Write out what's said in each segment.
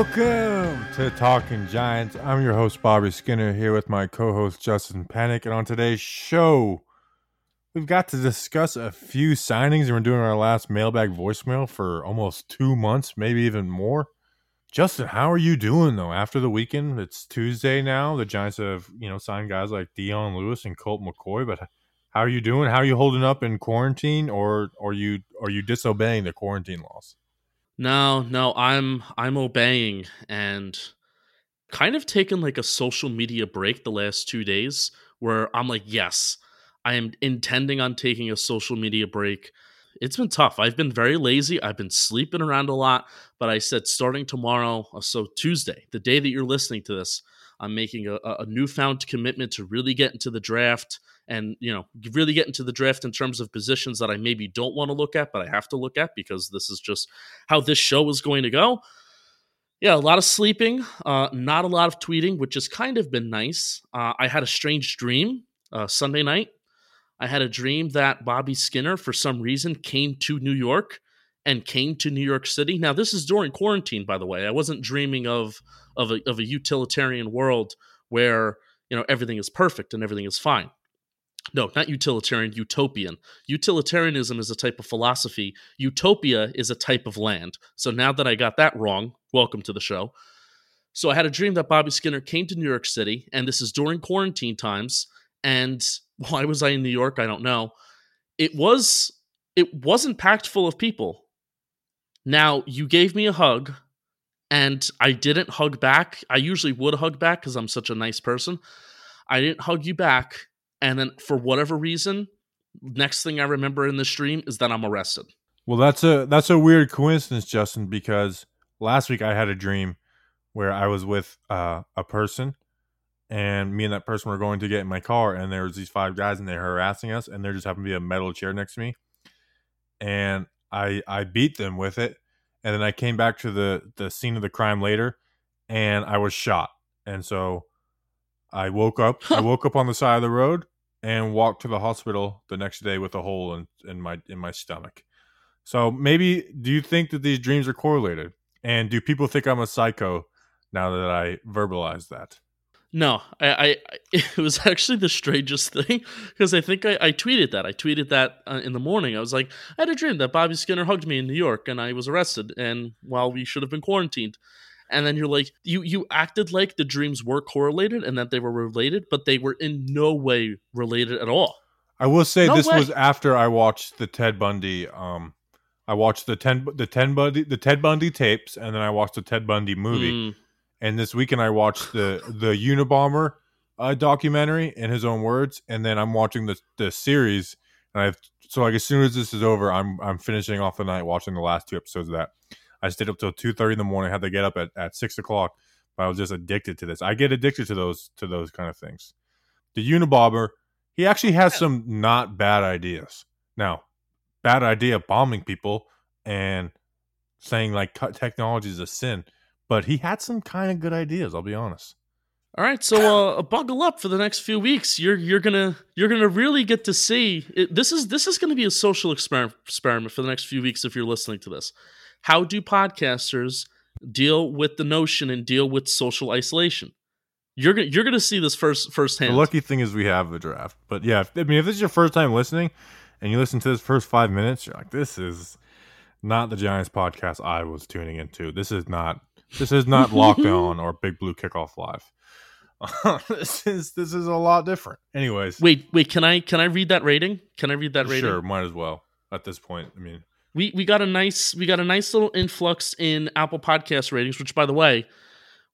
Welcome to Talking Giants. I'm your host, Bobby Skinner, here with my co host, Justin Panic. And on today's show, we've got to discuss a few signings. And we're doing our last mailbag voicemail for almost two months, maybe even more. Justin, how are you doing though? After the weekend, it's Tuesday now. The Giants have, you know, signed guys like Dion Lewis and Colt McCoy, but how are you doing? How are you holding up in quarantine or are you are you disobeying the quarantine laws? No, no, I'm I'm obeying and kind of taken like a social media break the last 2 days where I'm like, yes, I am intending on taking a social media break. It's been tough. I've been very lazy. I've been sleeping around a lot, but I said starting tomorrow, uh, so Tuesday, the day that you're listening to this, I'm making a, a newfound commitment to really get into the draft and you know really get into the draft in terms of positions that I maybe don't want to look at, but I have to look at because this is just how this show is going to go. Yeah, a lot of sleeping, uh, not a lot of tweeting, which has kind of been nice. Uh, I had a strange dream uh, Sunday night. I had a dream that Bobby Skinner, for some reason, came to New York and came to New York City. Now, this is during quarantine, by the way. I wasn't dreaming of of a, of a utilitarian world where you know everything is perfect and everything is fine. No, not utilitarian, utopian. Utilitarianism is a type of philosophy. Utopia is a type of land. So now that I got that wrong, welcome to the show. So I had a dream that Bobby Skinner came to New York City, and this is during quarantine times. And why was I in New York? I don't know. It was it wasn't packed full of people. Now, you gave me a hug, and I didn't hug back. I usually would hug back because I'm such a nice person. I didn't hug you back and then for whatever reason, next thing I remember in the stream is that I'm arrested. Well, that's a that's a weird coincidence, Justin, because last week I had a dream where I was with uh, a person, and me and that person were going to get in my car, and there was these five guys, and they're harassing us, and there just happened to be a metal chair next to me, and I I beat them with it, and then I came back to the the scene of the crime later, and I was shot, and so I woke up. I woke up on the side of the road, and walked to the hospital the next day with a hole in, in my in my stomach. So maybe do you think that these dreams are correlated? And do people think I'm a psycho now that I verbalize that? No, I, I it was actually the strangest thing because I think I, I, tweeted that. I tweeted that uh, in the morning. I was like, I had a dream that Bobby Skinner hugged me in New York and I was arrested, and while we should have been quarantined and then you're like you you acted like the dreams were correlated and that they were related but they were in no way related at all i will say no this way. was after i watched the ted bundy um i watched the ten the ted bundy the ted bundy tapes and then i watched the ted bundy movie mm. and this weekend i watched the the unabomber uh, documentary in his own words and then i'm watching the the series and i've so like as soon as this is over i'm i'm finishing off the night watching the last two episodes of that I stayed up till two thirty in the morning. Had to get up at, at six o'clock. But I was just addicted to this. I get addicted to those to those kind of things. The Unabomber, he actually has some not bad ideas. Now, bad idea bombing people and saying like technology is a sin, but he had some kind of good ideas. I'll be honest. All right, so uh, buckle up for the next few weeks. You're you're gonna you're gonna really get to see it, this is this is gonna be a social experiment experiment for the next few weeks if you're listening to this. How do podcasters deal with the notion and deal with social isolation? You're gonna you're gonna see this first firsthand. The lucky thing is we have the draft, but yeah, I mean, if this is your first time listening and you listen to this first five minutes, you're like, this is not the Giants podcast I was tuning into. This is not this is not lockdown or Big Blue Kickoff Live. this is this is a lot different. Anyways, wait, wait, can I can I read that rating? Can I read that rating? Sure, might as well. At this point, I mean, we we got a nice we got a nice little influx in Apple Podcast ratings, which by the way,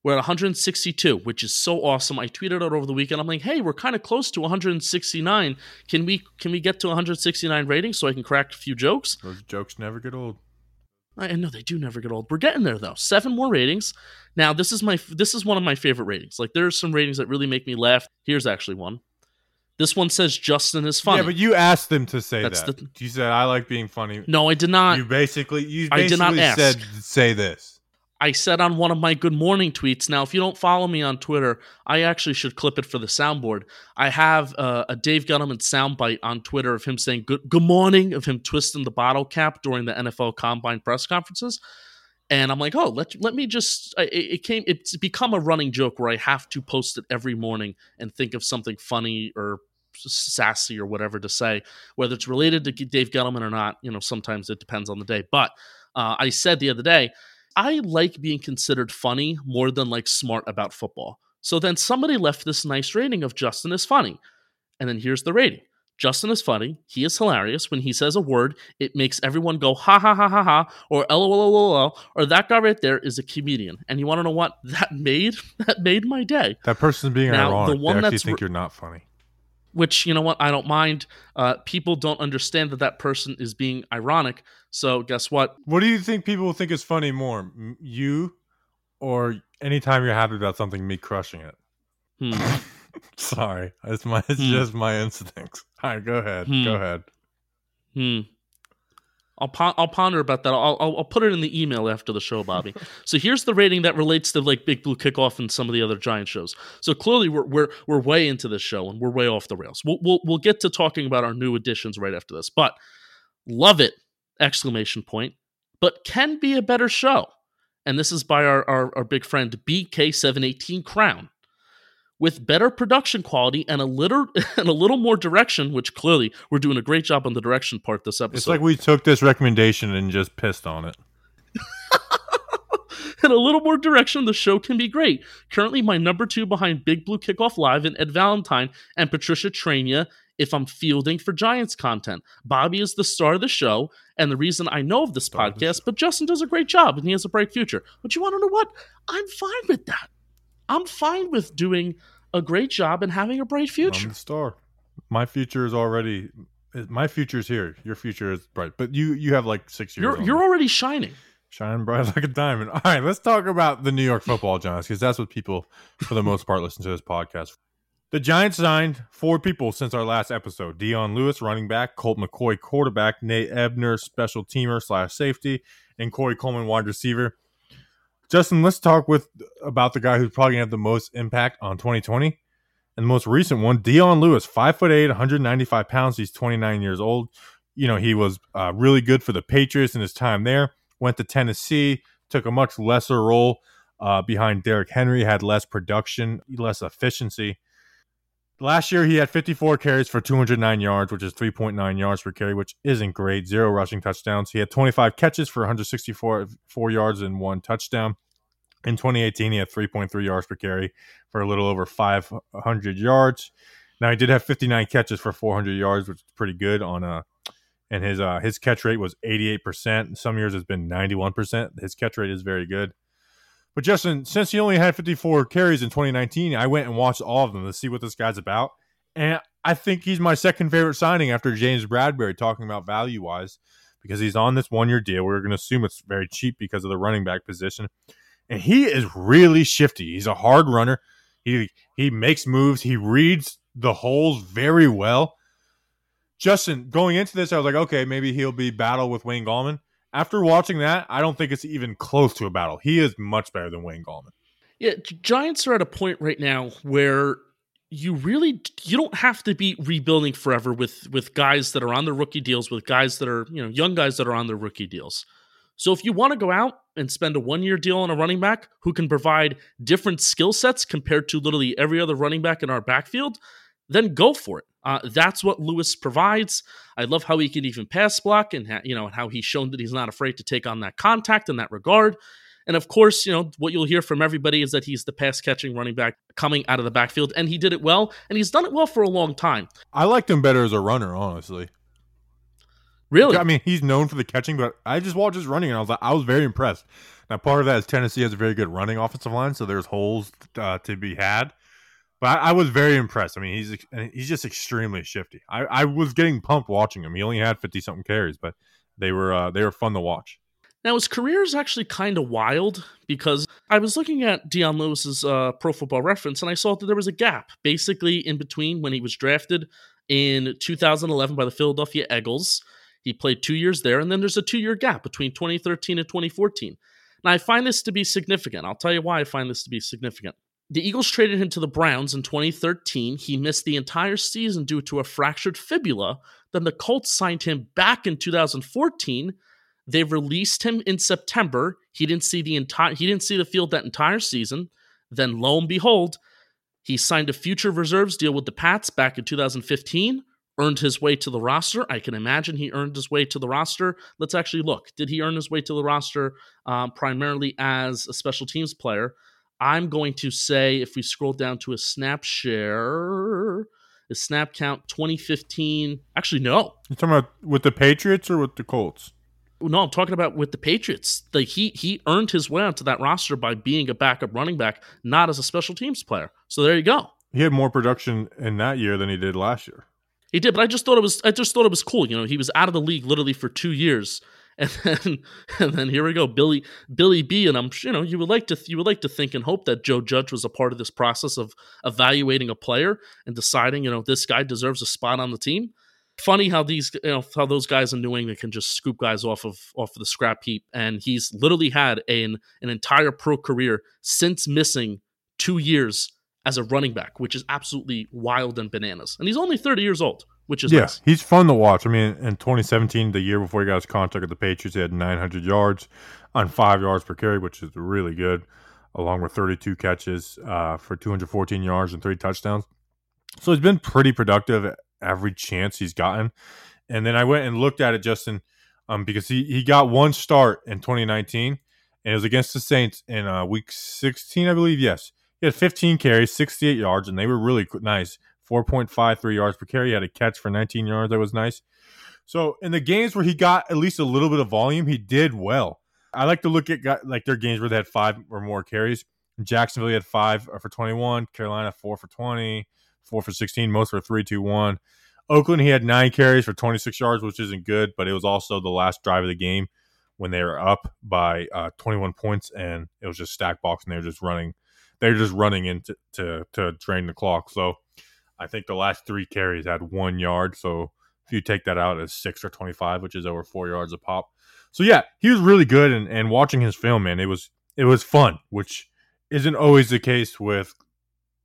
we're at 162, which is so awesome. I tweeted out over the weekend. I'm like, hey, we're kind of close to 169. Can we can we get to 169 ratings so I can crack a few jokes? Those jokes never get old. I know they do never get old. We're getting there though. Seven more ratings. Now this is my this is one of my favorite ratings. Like there are some ratings that really make me laugh. Here's actually one. This one says Justin is funny. Yeah, but you asked them to say That's that. The, you said I like being funny. No, I did not. You basically you basically I did not ask. said say this. I said on one of my good morning tweets. Now, if you don't follow me on Twitter, I actually should clip it for the soundboard. I have uh, a Dave Gettleman soundbite on Twitter of him saying good good morning, of him twisting the bottle cap during the NFL Combine press conferences. And I'm like, oh, let let me just. It, it, came. It's become a running joke where I have to post it every morning and think of something funny or sassy or whatever to say, whether it's related to Dave Gettleman or not. You know, sometimes it depends on the day. But uh, I said the other day, I like being considered funny more than like smart about football. So then somebody left this nice rating of Justin is funny, and then here's the rating. Justin is funny. He is hilarious. When he says a word, it makes everyone go ha ha ha ha ha or lol or that guy right there is a comedian. And you want to know what that made? That made my day. That person's being now, ironic. The one they actually think you're not funny. Which you know what I don't mind. Uh, people don't understand that that person is being ironic. So guess what? What do you think people think is funny more, you, or anytime you're happy about something, me crushing it? Hmm. Sorry, it's my it's hmm. just my instincts. All right, go ahead. Hmm. Go ahead. Hmm. I'll I'll ponder about that. I'll, I'll, I'll put it in the email after the show, Bobby. so here's the rating that relates to like Big Blue Kickoff and some of the other Giant shows. So clearly we're we're we're way into this show and we're way off the rails. We'll we'll we'll get to talking about our new additions right after this. But love it! Exclamation point. But can be a better show. And this is by our, our, our big friend BK718 Crown with better production quality and a little and a little more direction, which clearly we're doing a great job on the direction part this episode. It's like we took this recommendation and just pissed on it. and a little more direction, the show can be great. Currently, my number two behind Big Blue Kickoff Live and Ed Valentine and Patricia Traina if I'm fielding for Giants content. Bobby is the star of the show and the reason I know of this podcast, but Justin does a great job and he has a bright future. But you want to know what? I'm fine with that. I'm fine with doing a great job and having a bright future. I'm the star. My future is already my future is here. Your future is bright, but you you have like six years. You're you're already shining, shining bright like a diamond. All right, let's talk about the New York Football Giants because that's what people, for the most part, listen to this podcast. The Giants signed four people since our last episode: Dion Lewis, running back; Colt McCoy, quarterback; Nate Ebner, special teamer slash safety; and Corey Coleman, wide receiver. Justin, let's talk with about the guy who's probably gonna have the most impact on 2020. And the most recent one, Dion Lewis, five foot eight, 195 pounds. He's 29 years old. You know, he was uh, really good for the Patriots in his time there. Went to Tennessee, took a much lesser role uh, behind Derrick Henry, had less production, less efficiency. Last year, he had 54 carries for 209 yards, which is 3.9 yards per carry, which isn't great. Zero rushing touchdowns. He had 25 catches for 164 four yards and one touchdown. In 2018, he had 3.3 yards per carry for a little over 500 yards. Now he did have 59 catches for 400 yards, which is pretty good on a. And his uh, his catch rate was 88 percent. Some years it's been 91 percent. His catch rate is very good. But Justin, since he only had 54 carries in 2019, I went and watched all of them to see what this guy's about. And I think he's my second favorite signing after James Bradberry, talking about value wise, because he's on this one year deal. We're going to assume it's very cheap because of the running back position. And he is really shifty. He's a hard runner. He he makes moves. He reads the holes very well. Justin, going into this, I was like, okay, maybe he'll be battle with Wayne Gallman after watching that, I don't think it's even close to a battle. He is much better than Wayne Gallman. Yeah, Giants are at a point right now where you really you don't have to be rebuilding forever with with guys that are on their rookie deals with guys that are you know young guys that are on their rookie deals. So if you want to go out and spend a one year deal on a running back who can provide different skill sets compared to literally every other running back in our backfield, then go for it. Uh, that's what Lewis provides. I love how he can even pass block and ha- you know how he's shown that he's not afraid to take on that contact in that regard. And of course, you know what you'll hear from everybody is that he's the pass catching running back coming out of the backfield, and he did it well, and he's done it well for a long time. I liked him better as a runner, honestly. Really? I mean, he's known for the catching, but I just watched his running, and I was like, I was very impressed. Now, part of that is Tennessee has a very good running offensive line, so there's holes uh, to be had. But I, I, was very impressed. I mean, he's he's just extremely shifty. I, I was getting pumped watching him. He only had fifty something carries, but they were uh, they were fun to watch. Now his career is actually kind of wild because I was looking at Dion Lewis's uh, Pro Football Reference and I saw that there was a gap basically in between when he was drafted in 2011 by the Philadelphia Eagles. He played two years there, and then there's a two year gap between 2013 and 2014. Now I find this to be significant. I'll tell you why I find this to be significant. The Eagles traded him to the Browns in 2013. He missed the entire season due to a fractured fibula. Then the Colts signed him back in 2014. They released him in September. He didn't see the entire he didn't see the field that entire season. Then lo and behold, he signed a future reserves deal with the Pats back in 2015, earned his way to the roster. I can imagine he earned his way to the roster. Let's actually look. Did he earn his way to the roster um, primarily as a special teams player? I'm going to say if we scroll down to a snap share, a snap count 2015. Actually, no. You're talking about with the Patriots or with the Colts? No, I'm talking about with the Patriots. Like he he earned his way onto that roster by being a backup running back, not as a special teams player. So there you go. He had more production in that year than he did last year. He did, but I just thought it was I just thought it was cool. You know, he was out of the league literally for two years, and then and then here we go, Billy Billy B. And I'm you know you would like to you would like to think and hope that Joe Judge was a part of this process of evaluating a player and deciding you know this guy deserves a spot on the team funny how these you know how those guys in New England can just scoop guys off of off of the scrap heap, and he's literally had an an entire pro career since missing two years as a running back, which is absolutely wild and bananas. And he's only thirty years old, which is yeah, nice. he's fun to watch. I mean, in 2017, the year before he got his contract with the Patriots, he had 900 yards on five yards per carry, which is really good, along with 32 catches uh, for 214 yards and three touchdowns. So he's been pretty productive every chance he's gotten. And then I went and looked at it, Justin, um, because he, he got one start in 2019, and it was against the Saints in uh, week 16, I believe. Yes. He had 15 carries, 68 yards, and they were really nice. 4.53 yards per carry. He had a catch for 19 yards. That was nice. So in the games where he got at least a little bit of volume, he did well. I like to look at like their games where they had five or more carries. Jacksonville had five for 21, Carolina four for 20, four for 16. Most were three, two, one. Oakland, he had nine carries for 26 yards, which isn't good, but it was also the last drive of the game when they were up by uh, 21 points, and it was just stack box, and they were just running. They're just running into to, to drain the clock. So I think the last three carries had one yard. So if you take that out as six or 25, which is over four yards a pop. So yeah, he was really good, and, and watching his film, man, it was it was fun, which isn't always the case with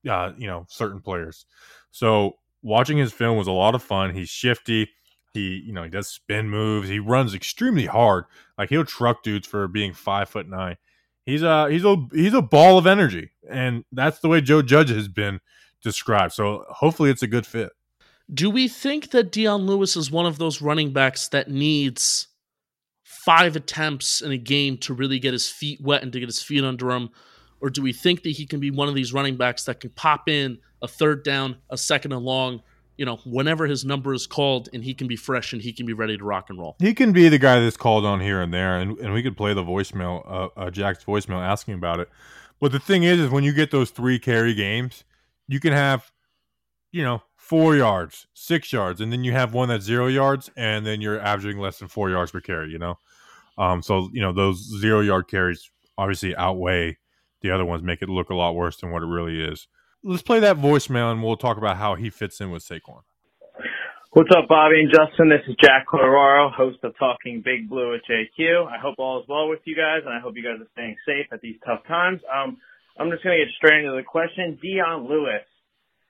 uh, you know, certain players. So watching his film was a lot of fun. He's shifty. He, you know, he does spin moves. He runs extremely hard. Like he'll truck dudes for being five foot nine. He's a he's a he's a ball of energy, and that's the way Joe Judge has been described. So hopefully, it's a good fit. Do we think that Dion Lewis is one of those running backs that needs five attempts in a game to really get his feet wet and to get his feet under him? Or do we think that he can be one of these running backs that can pop in a third down, a second and long, you know, whenever his number is called and he can be fresh and he can be ready to rock and roll? He can be the guy that's called on here and there, and, and we could play the voicemail, uh, uh, Jack's voicemail asking about it. But the thing is, is when you get those three carry games, you can have, you know, four yards, six yards, and then you have one that's zero yards, and then you're averaging less than four yards per carry, you know? Um, so, you know, those zero yard carries obviously outweigh the other ones make it look a lot worse than what it really is. Let's play that voicemail and we'll talk about how he fits in with Saquon. What's up, Bobby and Justin? This is Jack Colorado, host of Talking Big Blue at JQ. I hope all is well with you guys, and I hope you guys are staying safe at these tough times. Um, I'm just going to get straight into the question. Dion Lewis,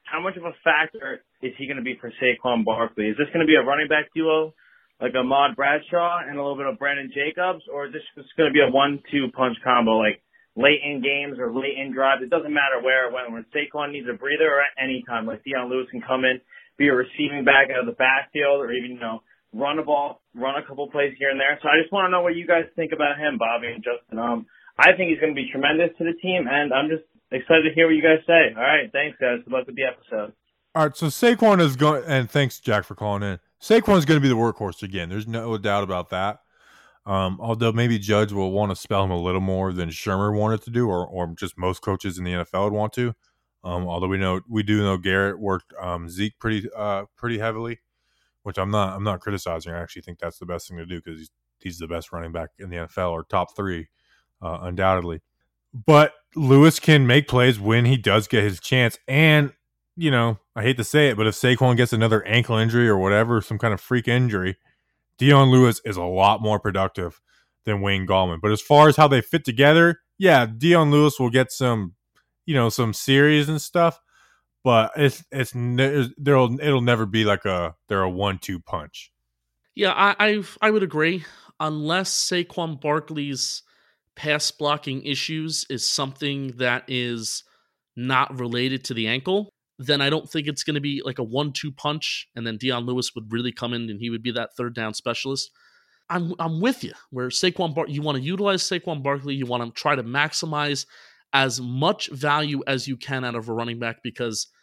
how much of a factor is he going to be for Saquon Barkley? Is this going to be a running back duo like Ahmad Bradshaw and a little bit of Brandon Jacobs, or is this just going to be a one-two punch combo like late in games or late in drives. It doesn't matter where or when. When Saquon needs a breather or at any time, like Dion Lewis can come in, be a receiving back out of the backfield, or even you know run a ball, run a couple plays here and there. So I just want to know what you guys think about him, Bobby and Justin. Um, I think he's going to be tremendous to the team, and I'm just excited to hear what you guys say. All right, thanks guys. Good luck with the episode. All right, so Saquon is going, and thanks Jack for calling in. Saquon is going to be the workhorse again. There's no doubt about that. Um, although maybe Judge will want to spell him a little more than Shurmur wanted to do, or or just most coaches in the NFL would want to. Um, although we know we do know Garrett worked um, Zeke pretty uh, pretty heavily, which I'm not I'm not criticizing. I actually think that's the best thing to do because he's he's the best running back in the NFL or top three, uh, undoubtedly. But Lewis can make plays when he does get his chance, and you know I hate to say it, but if Saquon gets another ankle injury or whatever, some kind of freak injury, Dion Lewis is a lot more productive than Wayne Gallman. But as far as how they fit together, yeah, Dion Lewis will get some, you know, some series and stuff. But it's it's there'll it'll never be like a they're a one two punch. Yeah, I i I would agree unless Saquon Barkley's pass blocking issues is something that is not related to the ankle, then I don't think it's going to be like a one two punch and then Dion Lewis would really come in and he would be that third down specialist. I'm, I'm with you where Saquon Bar- you want to utilize Saquon Barkley, you want to try to maximize as much value as you can out of a running back because –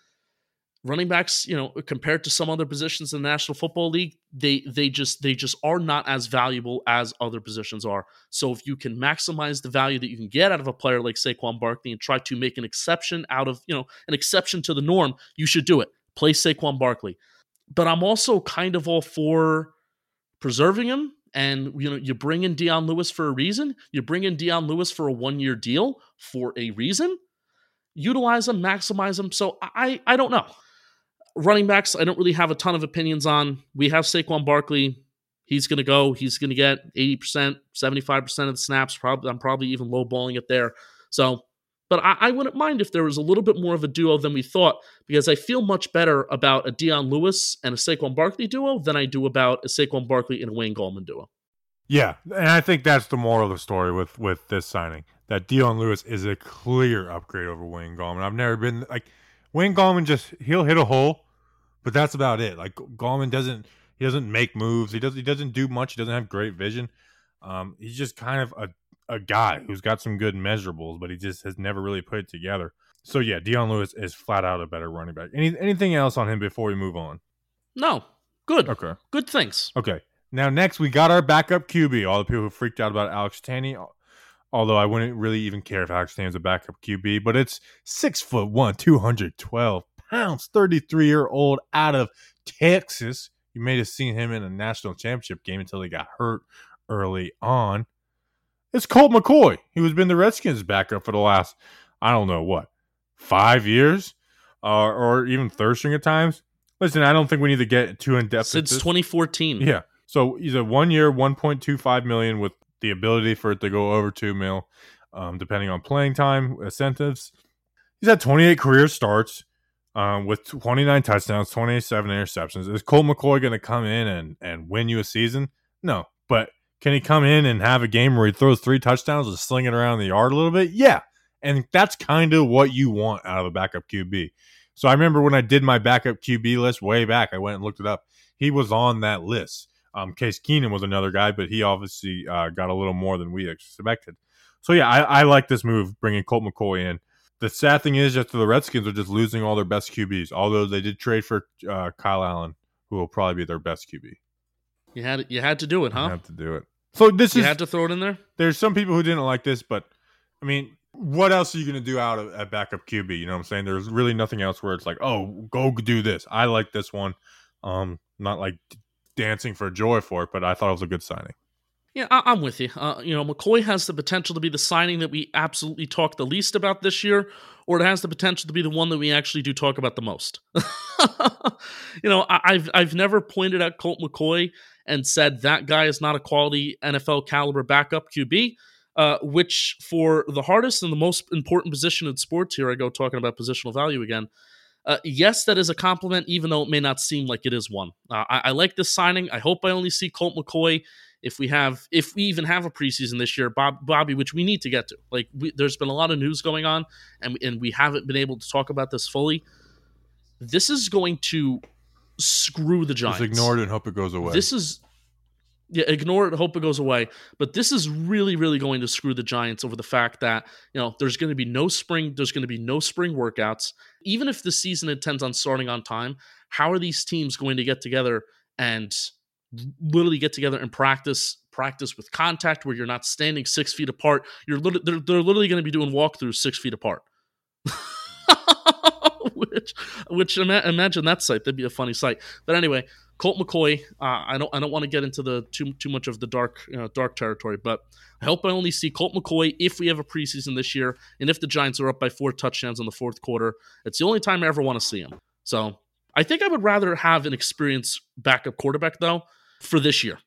running backs, you know, compared to some other positions in the National Football League, they they just they just are not as valuable as other positions are. So if you can maximize the value that you can get out of a player like Saquon Barkley and try to make an exception out of, you know, an exception to the norm, you should do it. Play Saquon Barkley. But I'm also kind of all for preserving him. And you know, you bring in Dion Lewis for a reason. You bring in Dion Lewis for a one-year deal for a reason. Utilize him, maximize him. So I I don't know running backs, I don't really have a ton of opinions on. We have Saquon Barkley. He's going to go. He's going to get 80%, 75% of the snaps. Probably, I'm probably even lowballing it there. So, but I, I, wouldn't mind if there was a little bit more of a duo than we thought because I feel much better about a Dion Lewis and a Saquon Barkley duo than I do about a Saquon Barkley and a Wayne Gallman duo. Yeah, and I think that's the moral of the story with with this signing. That Dion Lewis is a clear upgrade over Wayne Gallman. I've never been like Wayne Gallman just he'll hit a hole, but that's about it. Like Gallman doesn't he doesn't make moves. He doesn't he doesn't do much. He doesn't have great vision. Um, he's just kind of a a guy who's got some good measurables, but he just has never really put it together. So yeah, Dion Lewis is flat out a better running back. Any anything else on him before we move on? No. Good. Okay. Good things. Okay. Now next we got our backup QB. All the people who freaked out about Alex Tanney, although I wouldn't really even care if Alex Tanney's a backup QB, but it's six foot one, two hundred twelve pounds, 33 year old out of Texas. You may have seen him in a national championship game until he got hurt early on. It's Colt McCoy. He was been the Redskins backup for the last, I don't know what, five years, uh, or even third string at times. Listen, I don't think we need to get too in depth since 2014. Yeah, so he's a one year, 1.25 million with the ability for it to go over two mil, um, depending on playing time incentives. He's had 28 career starts um, with 29 touchdowns, 27 interceptions. Is Colt McCoy going to come in and, and win you a season? No. But can he come in and have a game where he throws three touchdowns and sling it around the yard a little bit? Yeah. And that's kind of what you want out of a backup QB. So I remember when I did my backup QB list way back, I went and looked it up. He was on that list. Um, Case Keenum was another guy, but he obviously uh, got a little more than we expected. So yeah, I, I like this move bringing Colt McCoy in the sad thing is that the Redskins are just losing all their best QBs. Although they did trade for uh, Kyle Allen, who will probably be their best QB. You had you had to do it, huh? You had to do it. So this you is had to throw it in there. There's some people who didn't like this, but I mean, what else are you going to do out of a backup QB? You know what I'm saying? There's really nothing else where it's like, oh, go do this. I like this one. Um, not like dancing for joy for it, but I thought it was a good signing. Yeah, I- am with you. Uh, you know, McCoy has the potential to be the signing that we absolutely talk the least about this year, or it has the potential to be the one that we actually do talk about the most. you know, I- have I've never pointed at Colt McCoy and said that guy is not a quality NFL caliber backup QB. Uh, which for the hardest and the most important position in sports, here I go talking about positional value again. Uh, yes, that is a compliment, even though it may not seem like it is one. Uh, I, I, like this signing. I hope I only see Colt McCoy if we have if we even have a preseason this year bob bobby which we need to get to. Like we, there's been a lot of news going on and, and we haven't been able to talk about this fully. This is going to screw the giants. just ignore it and hope it goes away. This is yeah ignore it hope it goes away. But this is really really going to screw the giants over the fact that you know there's going to be no spring there's going to be no spring workouts. Even if the season intends on starting on time how are these teams going to get together and literally get together and practice practice with contact where you're not standing six feet apart. You're they're, they're literally going to be doing walkthroughs six feet apart. which, which imagine that sight. That'd be a funny sight. But anyway, Colt McCoy. Uh, I don't. I don't want to get into the too too much of the dark you know, dark territory. But I hope I only see Colt McCoy if we have a preseason this year, and if the Giants are up by four touchdowns in the fourth quarter. It's the only time I ever want to see him. So I think I would rather have an experienced backup quarterback though for this year.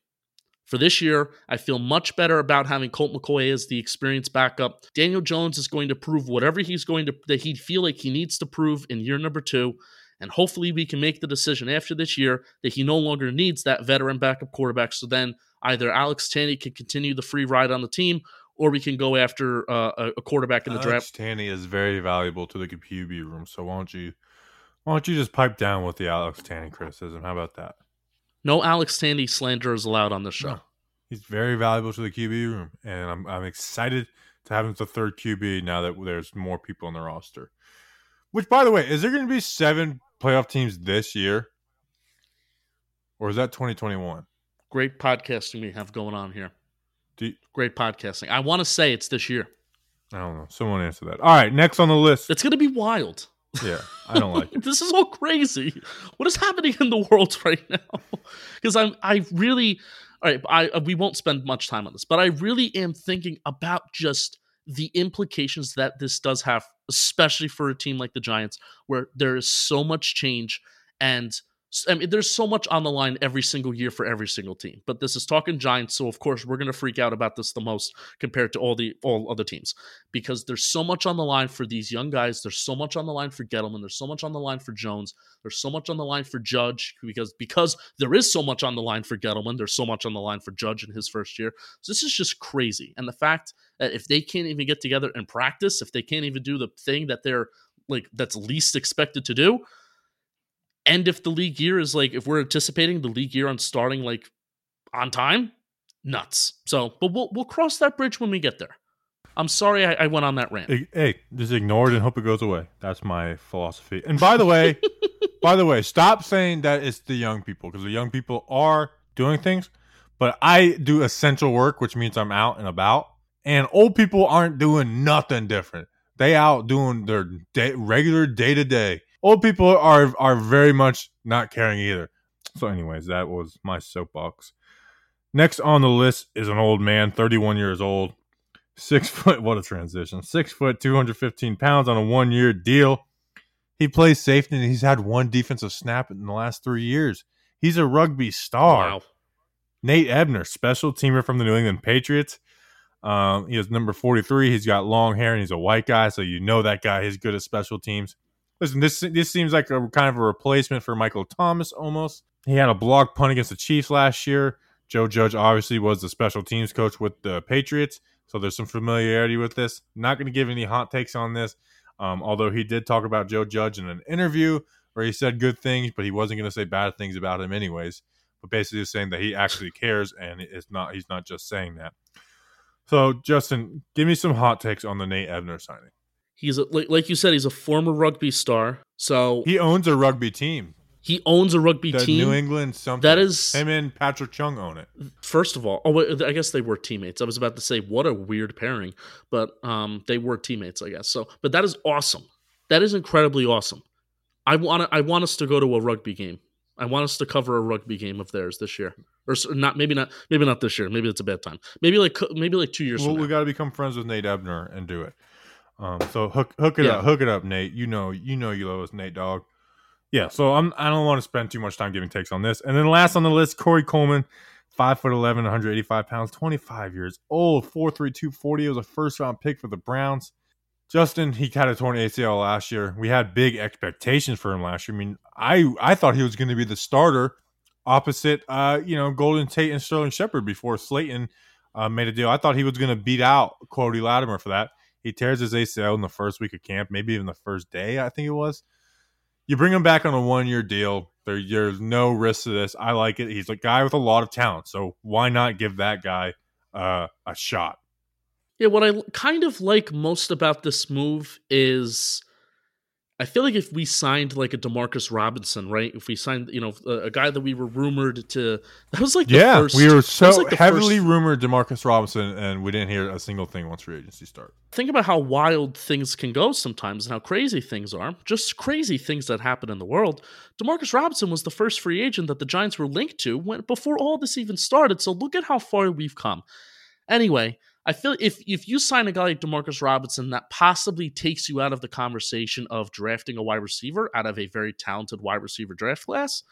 For this year, I feel much better about having Colt McCoy as the experienced backup. Daniel Jones is going to prove whatever he's going to that he'd feel like he needs to prove in year number two. And hopefully we can make the decision after this year that he no longer needs that veteran backup quarterback. So then either Alex Tanney can continue the free ride on the team, or we can go after uh, a quarterback in the Alex draft. Tanney is very valuable to the QB room, so why don't you why don't you just pipe down with the Alex Tanney criticism? How about that? No Alex Tanney slander is allowed on this show. No. He's very valuable to the QB room, and I'm I'm excited to have him as the third QB now that there's more people on the roster. Which, by the way, is there going to be seven playoff teams this year, or is that 2021? Great podcasting we have going on here. You, Great podcasting. I want to say it's this year. I don't know. Someone answer that. All right, next on the list. It's going to be wild. Yeah, I don't like it. this is all crazy. What is happening in the world right now? Because I'm, I really, all right. I uh, we won't spend much time on this, but I really am thinking about just the implications that this does have, especially for a team like the Giants, where there is so much change and I mean, there's so much on the line every single year for every single team. But this is talking Giants, so of course we're going to freak out about this the most compared to all the all other teams because there's so much on the line for these young guys. There's so much on the line for Gettleman. There's so much on the line for Jones. There's so much on the line for Judge because because there is so much on the line for Gettleman. There's so much on the line for Judge in his first year. So this is just crazy. And the fact that if they can't even get together and practice, if they can't even do the thing that they're like that's least expected to do and if the league year is like, if we're anticipating the league year on starting like on time, nuts. So, but we'll we'll cross that bridge when we get there. I'm sorry I, I went on that rant. Hey, just ignore it and hope it goes away. That's my philosophy. And by the way, by the way, stop saying that it's the young people because the young people are doing things, but I do essential work, which means I'm out and about. And old people aren't doing nothing different. They out doing their day, regular day to day old people are are very much not caring either. So, anyways, that was my soapbox. Next on the list is an old man, 31 years old, six foot. What a transition! Six foot, 215 pounds on a one year deal. He plays safety and he's had one defensive snap in the last three years. He's a rugby star. Wow. Nate Ebner, special teamer from the New England Patriots. Um, he is number 43. He's got long hair and he's a white guy, so you know that guy is good at special teams. Listen, this this seems like a kind of a replacement for Michael Thomas almost. He had a block punt against the Chiefs last year. Joe Judge obviously was the special teams coach with the Patriots, so there's some familiarity with this. Not going to give any hot takes on this, um, although he did talk about Joe Judge in an interview where he said good things, but he wasn't going to say bad things about him anyways. But basically, saying that he actually cares, and it's not he's not just saying that. So, Justin, give me some hot takes on the Nate Ebner signing. He's a, like, like you said, he's a former rugby star. So he owns a rugby team. He owns a rugby the team. New England something. That is him and Patrick Chung own it. First of all, oh, wait, I guess they were teammates. I was about to say what a weird pairing, but um, they were teammates, I guess. So, but that is awesome. That is incredibly awesome. I want I want us to go to a rugby game. I want us to cover a rugby game of theirs this year, or not. Maybe not. Maybe not this year. Maybe it's a bad time. Maybe like maybe like two years. Well, we got to become friends with Nate Ebner and do it. Um, so hook hook it yeah. up, hook it up, Nate. You know, you know, you love us, Nate Dog. Yeah. So I'm I don't want to spend too much time giving takes on this. And then last on the list, Corey Coleman, five foot 11, 185 pounds, 25 years old, four three two forty. Was a first round pick for the Browns. Justin, he had a torn ACL last year. We had big expectations for him last year. I mean, I I thought he was going to be the starter opposite, uh, you know, Golden Tate and Sterling Shepard before Slayton uh, made a deal. I thought he was going to beat out Cody Latimer for that. He tears his ACL in the first week of camp, maybe even the first day, I think it was. You bring him back on a one year deal. There, there's no risk to this. I like it. He's a guy with a lot of talent. So why not give that guy uh, a shot? Yeah, what I kind of like most about this move is I feel like if we signed like a Demarcus Robinson, right? If we signed, you know, a, uh, a guy that we were rumored to, that was like yeah, first, we were so like heavily first, rumored Demarcus Robinson, and we didn't hear a single thing once free agency started. Think about how wild things can go sometimes, and how crazy things are. Just crazy things that happen in the world. Demarcus Robinson was the first free agent that the Giants were linked to when before all this even started. So look at how far we've come. Anyway, I feel if if you sign a guy like Demarcus Robinson, that possibly takes you out of the conversation of drafting a wide receiver out of a very talented wide receiver draft class.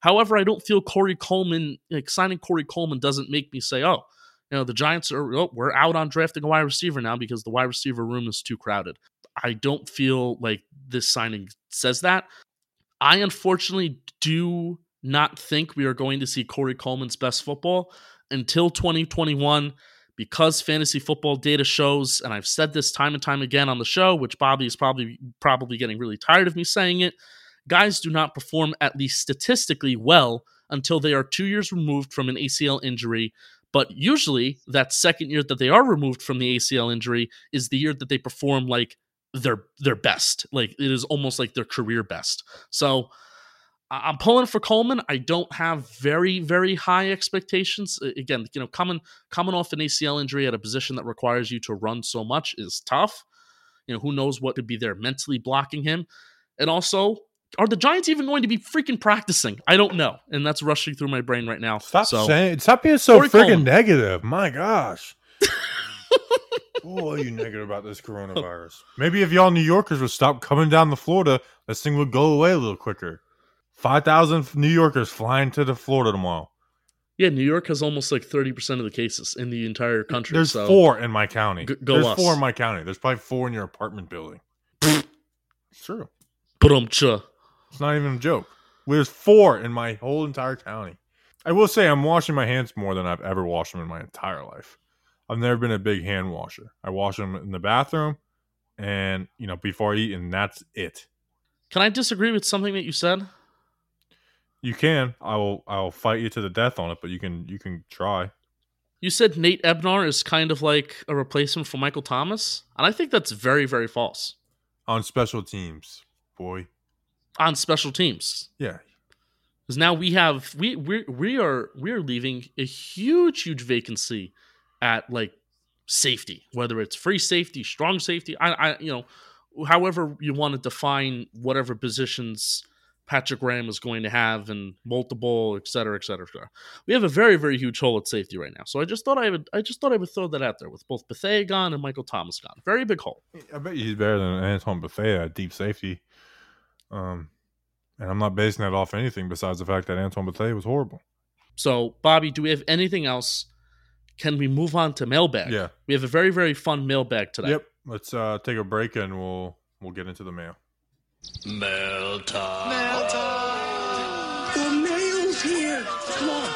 However, I don't feel Corey Coleman like signing Corey Coleman doesn't make me say, oh, you know, the Giants are oh, we're out on drafting a wide receiver now because the wide receiver room is too crowded. I don't feel like this signing says that. I unfortunately do not think we are going to see Corey Coleman's best football until 2021 because fantasy football data shows, and I've said this time and time again on the show, which Bobby is probably probably getting really tired of me saying it. Guys do not perform at least statistically well until they are two years removed from an ACL injury. But usually, that second year that they are removed from the ACL injury is the year that they perform like their their best. Like it is almost like their career best. So I'm pulling for Coleman. I don't have very, very high expectations. Again, you know, coming coming off an ACL injury at a position that requires you to run so much is tough. You know, who knows what could be there mentally blocking him. And also, are the Giants even going to be freaking practicing? I don't know. And that's rushing through my brain right now. Stop so, saying stop being so freaking negative. My gosh. Boy, you negative about this coronavirus. Maybe if y'all New Yorkers would stop coming down to Florida, this thing would go away a little quicker. Five thousand New Yorkers flying to the Florida tomorrow. Yeah, New York has almost like thirty percent of the cases in the entire country. There's so four in my county. G- There's us. four in my county. There's probably four in your apartment building. it's true. But um, cha. It's not even a joke. There's four in my whole entire county. I will say I'm washing my hands more than I've ever washed them in my entire life. I've never been a big hand washer. I wash them in the bathroom and, you know, before I eat, and that's it. Can I disagree with something that you said? You can. I will I will fight you to the death on it, but you can you can try. You said Nate Ebner is kind of like a replacement for Michael Thomas, and I think that's very, very false. On special teams, boy. On special teams, Yeah. because now we have we we we are we are leaving a huge, huge vacancy at like safety, whether it's free safety, strong safety. I, I you know, however you want to define whatever positions Patrick Graham is going to have and multiple, et cetera, et cetera, et cetera. We have a very, very huge hole at safety right now. So I just thought I would I just thought I would throw that out there with both Bethea gone and Michael Thomas gone. Very big hole. I bet he's better than Antoine Bethea at deep safety. Um and I'm not basing that off anything besides the fact that Antoine Bethea was horrible. So, Bobby, do we have anything else? Can we move on to mailbag? Yeah. We have a very, very fun mailbag today. Yep. Let's uh take a break and we'll we'll get into the mail. Mail time. Mail time. The mail's here. Come on.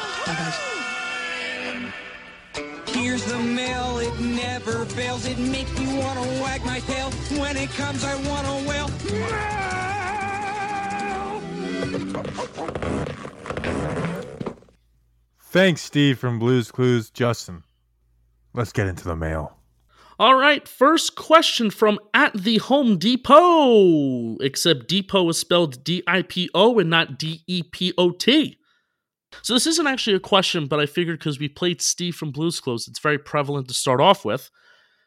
Here's the mail, it never fails. It makes me want to wag my tail. When it comes, I want to wail. Thanks, Steve from Blues Clues. Justin, let's get into the mail. All right, first question from at the Home Depot, except Depot is spelled D I P O and not D E P O T. So this isn't actually a question, but I figured because we played Steve from Blues Clues, it's very prevalent to start off with.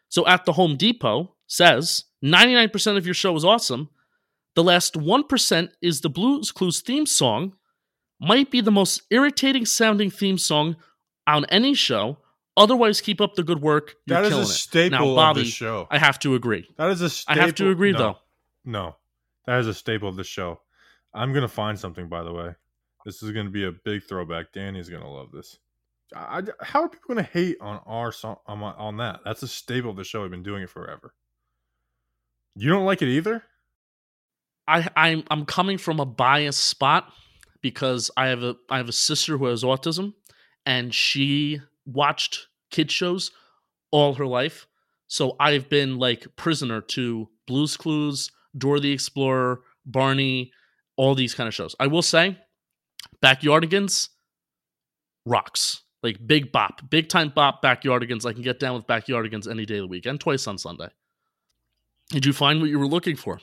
So at the Home Depot says 99% of your show is awesome. The last 1% is the Blues Clues theme song. Might be the most irritating sounding theme song on any show. Otherwise, keep up the good work. You're That is a it. staple now, of the show. I have to agree. That is a staple. I have to agree, no, though. No, that is a staple of the show. I'm gonna find something. By the way, this is gonna be a big throwback. Danny's gonna love this. I, I- how are people gonna hate on our song on, my, on that? That's a staple of the show. We've been doing it forever. You don't like it either? I, I'm I'm coming from a biased spot because I have a I have a sister who has autism, and she watched kid shows all her life. So I've been like prisoner to Blues Clues, Dora the Explorer, Barney, all these kind of shows. I will say, Backyardigans rocks. Like big bop, big time bop Backyardigans. I can get down with Backyardigans any day of the week and twice on Sunday. Did you find what you were looking for?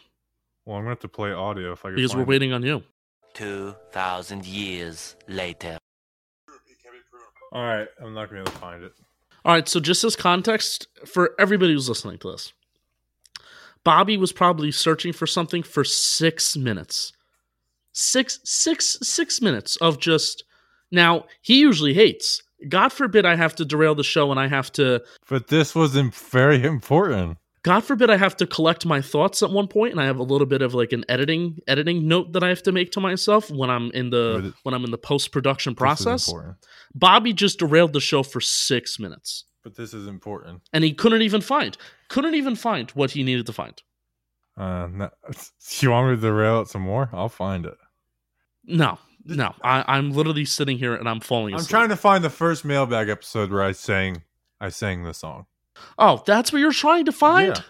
Well, I'm gonna have to play audio if I can. Because we're find it. waiting on you. 2,000 years later. All right, I'm not gonna be able to find it. All right, so just as context for everybody who's listening to this, Bobby was probably searching for something for six minutes. Six, six, six minutes of just. Now, he usually hates. God forbid I have to derail the show and I have to. But this was im- very important. God forbid I have to collect my thoughts at one point and I have a little bit of like an editing editing note that I have to make to myself when I'm in the it- when I'm in the post production process. Bobby just derailed the show for six minutes. But this is important. and he couldn't even find couldn't even find what he needed to find Uh, no, you want me to derail it some more? I'll find it. no no I, i'm literally sitting here and i'm falling Asleep. I'm trying to find the first mailbag episode where I sang I sang the song. Oh, that's what you're trying to find. Yeah.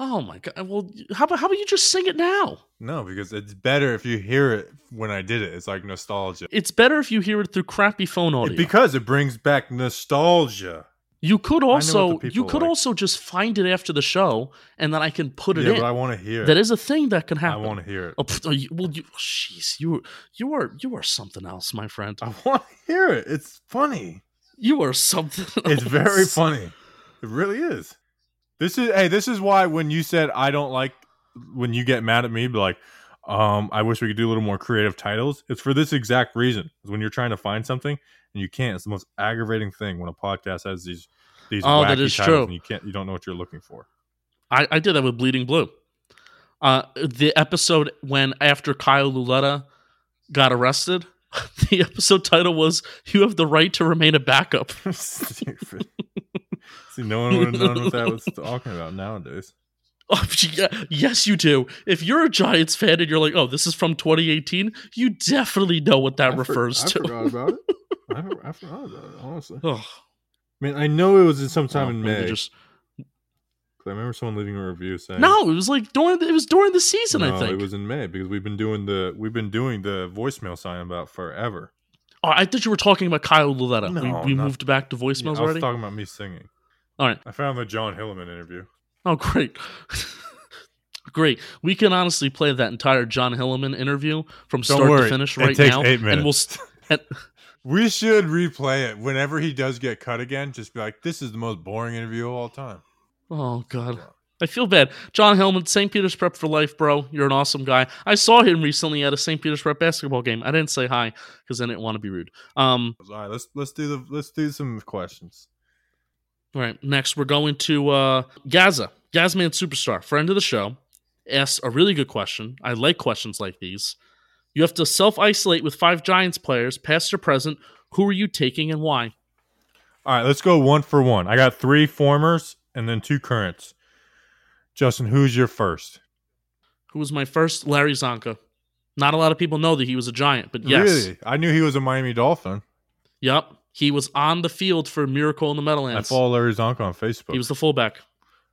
Oh my god. Well, how about how about you just sing it now? No, because it's better if you hear it when I did it. It's like nostalgia. It's better if you hear it through crappy phone audio. Because it brings back nostalgia. you could also you could like. also just find it after the show, and then I can put it Yeah, in. but I want to hear it. that is a thing that can happen. I want to hear it. Oh, oh, you, well, you, oh, jeez, you, you are, you are something else, my friend. I want to hear it. It's funny. You are something. It's very funny. It really is. This is hey, this is why when you said I don't like when you get mad at me, be like, um, I wish we could do a little more creative titles. It's for this exact reason. When you're trying to find something and you can't, it's the most aggravating thing when a podcast has these these Oh, that wacky is titles true. and you can't you don't know what you're looking for. I, I did that with Bleeding Blue. Uh, the episode when after Kyle Lauletta got arrested, the episode title was "You have the right to remain a backup." Stupid. See, no one would have known what that was talking about nowadays. Oh, yeah, yes, you do. If you're a Giants fan and you're like, "Oh, this is from 2018," you definitely know what that I for- refers I to. forgot about it. I, I forgot about it, honestly. Ugh. I mean, I know it was in sometime Oh, in May. just- I remember someone leaving a review saying, no, it was like during the, it was during the season. no, I think. it was in May because we've been doing the we've been doing the voicemail sign about forever. oh, I thought you were talking about Kyle Lauletta. No, we we not- moved back to Yeah, voicemails I was already. talking about me singing. All right. I found the Jon Hilliman interview. Oh, great. Great. We can honestly play that entire Jon Hilliman interview from Don't start worry, to finish right now. And we'll st- and- We should replay it whenever he does get cut again. Just be like, "This is the most boring interview of all time." oh god. I feel bad. Jon Hilliman, St. Peter's Prep for life, bro. You're an awesome guy. I saw him recently at a St. Peter's Prep basketball game. I didn't say hi because I didn't want to be rude. Um, All right, let's let's do the let's do some questions. All right. Next, we're going to uh, Gaza, Gazman Superstar, friend of the show, asks a really good question. I like questions like these. You have to self isolate with five Giants players, past or present. Who are you taking and why? All right, let's go one for one. I got three formers and then two currents. Justin, who's your first? Who was my first? Larry Csonka. Not a lot of people know that he was a Giant, but yes. Really? I knew he was a Miami Dolphin. Yep. He was on the field for Miracle in the Meadowlands. I follow Larry Csonka on Facebook. He was the fullback.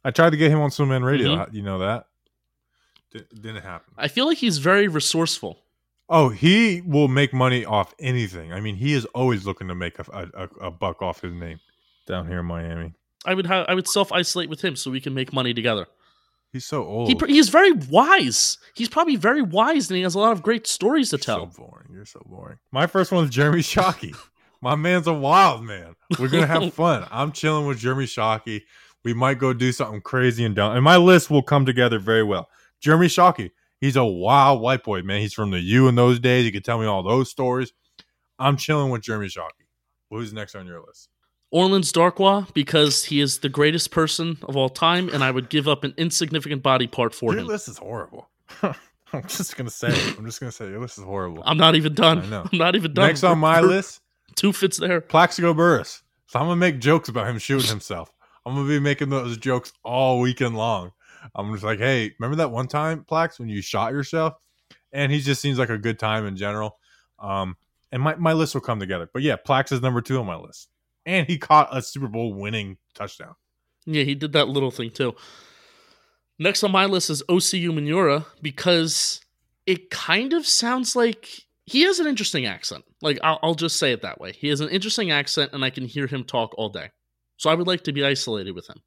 I tried to get him on Swim Man Radio. Mhm. You know that? D- didn't happen. I feel like he's very resourceful. Oh, he will make money off anything. I mean, he is always looking to make a, a, a buck off his name down here in Miami. I would ha- I would self isolate with him so we can make money together. He's so old. He he's very wise. He's probably very wise, and he has a lot of great stories to tell. You're so boring. You're so boring. My first one is Jeremy Shockey. My man's a wild man. We're gonna have fun. I'm chilling with Jeremy Shockey. We might go do something crazy and dumb. And my list will come together very well. Jeremy Shockey. He's a wild white boy, man. He's from the U in those days. He could tell me all those stories. I'm chilling with Jeremy Shockey. Who's next on your list? Orleans Darkwa because he is the greatest person of all time, and I would give up an insignificant body part for Your him. list is horrible. I'm just gonna say. I'm just gonna say your list is horrible. I'm not even done. I know. I'm not even done. Next on my list, two fits there. Plaxico Burress. So I'm gonna make jokes about him shooting himself. I'm gonna be making those jokes all weekend long. I'm just like, hey, remember that one time, Plax, when you shot yourself? And he just seems like a good time in general. Um, and my, my list will come together. But yeah, Plax is number two on my list. And he caught a Super Bowl winning touchdown. Yeah, he did that little thing too. Next on my list is Osi Umenyiora because it kind of sounds like he has an interesting accent. Like I'll, I'll just say it that way. He has an interesting accent, and I can hear him talk all day. So I would like to be isolated with him.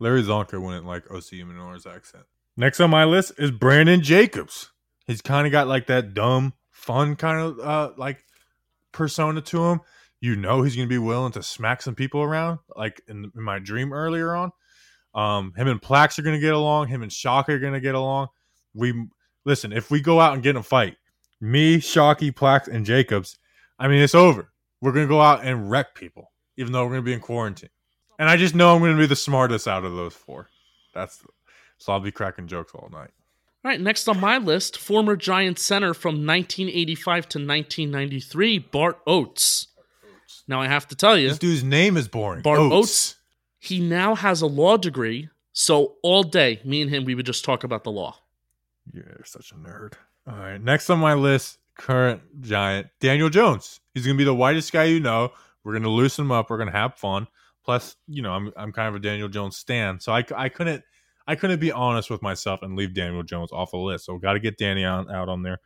Larry Csonka wouldn't like Osi Umenyiora's accent. Next on my list is Brandon Jacobs. He's kind of got like that dumb, fun kind of uh like persona to him. You know he's gonna be willing to smack some people around, like in, in my dream earlier on. Um, him and Plax are gonna get along. Him and Shock are gonna get along. We listen if we go out and get in a fight, me, Shockey, Plax, and Jacobs. I mean, it's over. We're gonna go out and wreck people, even though we're gonna be in quarantine. And I just know I'm going to be the smartest out of those four. That's so I'll be cracking jokes all night. All right, next on my list, former Giant center from 1985 to 1993, Bart Oates. Now I have to tell you, This dude's name is boring. Bart Oates. Oates. he now has a law degree. So all day, me and him, we would just talk about the law. You're such a nerd. All right. Next on my list, current giant, Daniel Jones. He's going to be the whitest guy you know. We're going to loosen him up. We're going to have fun. Plus, you know, I'm I'm kind of a Daniel Jones stan, so I, I couldn't I couldn't be honest with myself and leave Daniel Jones off the list. So we've got to get Danny out, out on there,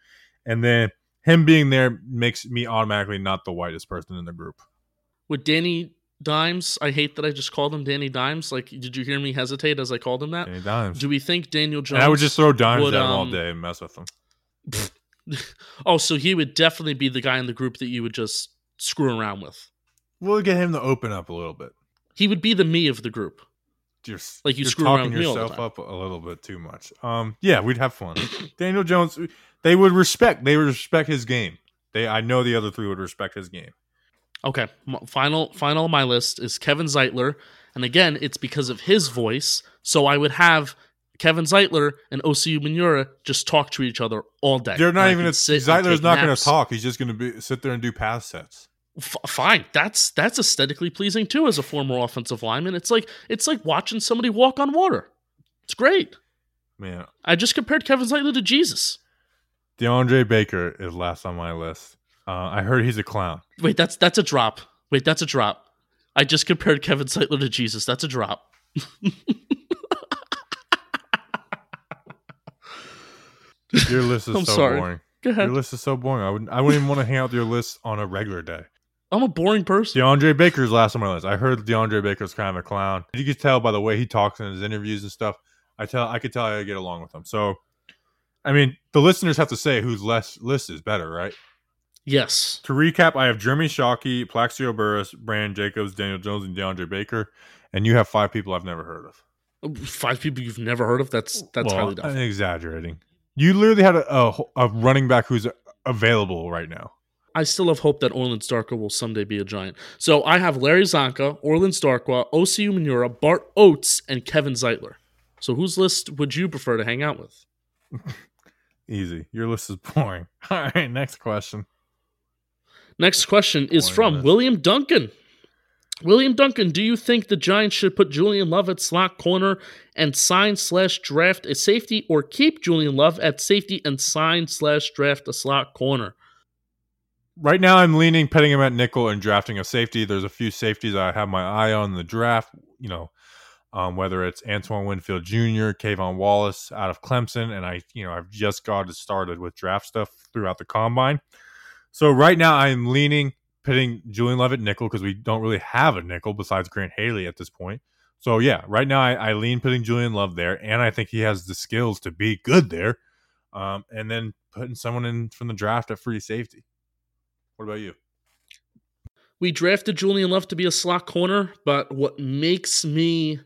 and then him being there makes me automatically not the whitest person in the group. With Danny Dimes, I hate that I just called him Danny Dimes. Like, did you hear me hesitate as I called him that? Danny Dimes. Do we think Daniel Jones? and I would just throw dimes would, at him all um, day and mess with him. oh, so he would definitely be the guy in the group that you would just screw around with. We'll get him to open up a little bit. He would be the me of the group. You're, Like you you're screw talking with me all the yourself up a little bit too much. Um, yeah, we'd have fun. Daniel Jones, they would respect. They would respect his game. They, I know the other three would respect his game. Okay, final final on my list is Kevin Zeitler, and again, it's because of his voice. So I would have Kevin Zeitler and Osi Umenyiora just talk to each other all day. They're not even. A, Zeitler's not going to talk. He's just going to be sit there and do pass sets. F- fine, that's that's aesthetically pleasing too. As a former offensive lineman, it's like it's like watching somebody walk on water. It's great. Man, I just compared Kevin Zeitler to Jesus. DeAndre Baker is last on my list. Uh, I heard he's a clown. Wait, that's that's a drop. Wait, that's a drop. I just compared Kevin Zeitler to Jesus. That's a drop. Your list is I'm so sorry. boring. Go ahead. Your list is so boring. I wouldn't. I wouldn't even want to hang out with your list on a regular day. I'm a boring person. DeAndre Baker's last on my list. I heard DeAndre Baker's kind of a clown. You could tell by the way he talks in his interviews and stuff. I tell. I could tell how I get along with him. So, I mean, the listeners have to say whose less list is better, right? Yes. To recap, I have Jeremy Shockey, Plaxico Burress, Brandon Jacobs, Daniel Jones, and DeAndre Baker, and you have five people I've never heard of. Five people you've never heard of. That's that's Well, highly I'm exaggerating. You literally had a, a, a running back who's available right now. I still have hope that Orleans Darkwa will someday be a giant. So I have Larry Csonka, Orleans Darkwa, Osi Umenyiora, Bart Oates, and Kevin Zeitler. So whose list would you prefer to hang out with? Easy. Your list is boring. All right, next question. Next question is Boring from list. William Duncan. William Duncan, do you think the Giants should put Julian Love at slot corner and sign slash draft a safety, or keep Julian Love at safety and sign slash draft a slot corner? Right now, I'm leaning, petting him at nickel and drafting a safety. There's a few safeties I have my eye on in the draft. You know, um, whether it's Antoine Winfield Jr., K'Von Wallace out of Clemson, and I, you know, I've just got it started with draft stuff throughout the combine. So right now, I'm leaning, pitting Julian Love at nickel because we don't really have a nickel besides Grant Haley at this point. So yeah, right now I, I lean putting Julian Love there, and I think he has the skills to be good there. Um, and then putting someone in from the draft at free safety. What about you? We drafted Julian Love to be a slot corner, but what makes me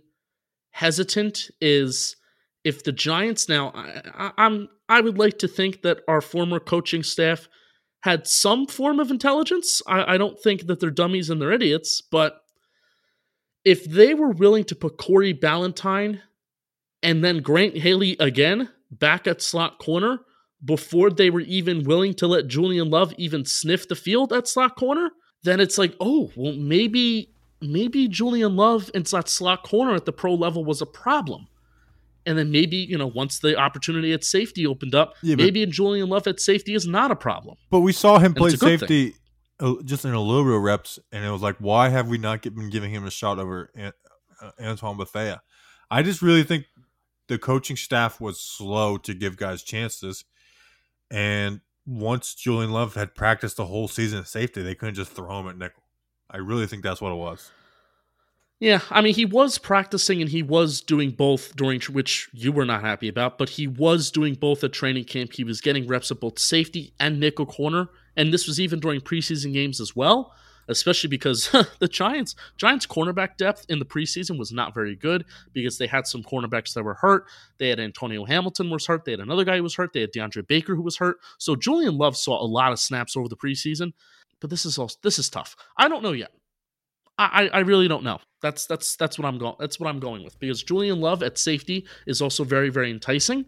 hesitant is if the Giants now I, I, I'm I would like to think that our former coaching staff had some form of intelligence. I, I don't think that they're dummies and they're idiots, but if they were willing to put Corey Ballentine and then Grant Haley again back at slot corner before they were even willing to let Julian Love even sniff the field at slot corner, then it's like, oh, well, maybe maybe Julian Love in that slot corner at the pro level was a problem. And then maybe, you know, once the opportunity at safety opened up, Yeah, maybe Julian Love at safety is not a problem. But we saw him play it's a good safety uh, just in a little bit of reps, and it was like, why have we not get- been giving him a shot over An- uh, Antoine Bethea? I just really think the coaching staff was slow to give guys chances, and once Julian Love had practiced the whole season at safety, they couldn't just throw him at nickel. I really think that's what it was. Yeah, I mean, he was practicing and he was doing both during which you were not happy about, but he was doing both at training camp. He was getting reps at both safety and nickel corner, and this was even during preseason games as well. Especially because the Giants Giants cornerback depth in the preseason was not very good because they had some cornerbacks that were hurt. They had Antonio Hamilton was hurt. They had another guy who was hurt. They had DeAndre Baker who was hurt. So Julian Love saw a lot of snaps over the preseason. But this is all this is tough. I don't know yet. I, I really don't know. That's that's that's what I'm going. That's what I'm going with because Julian Love at safety is also very very enticing,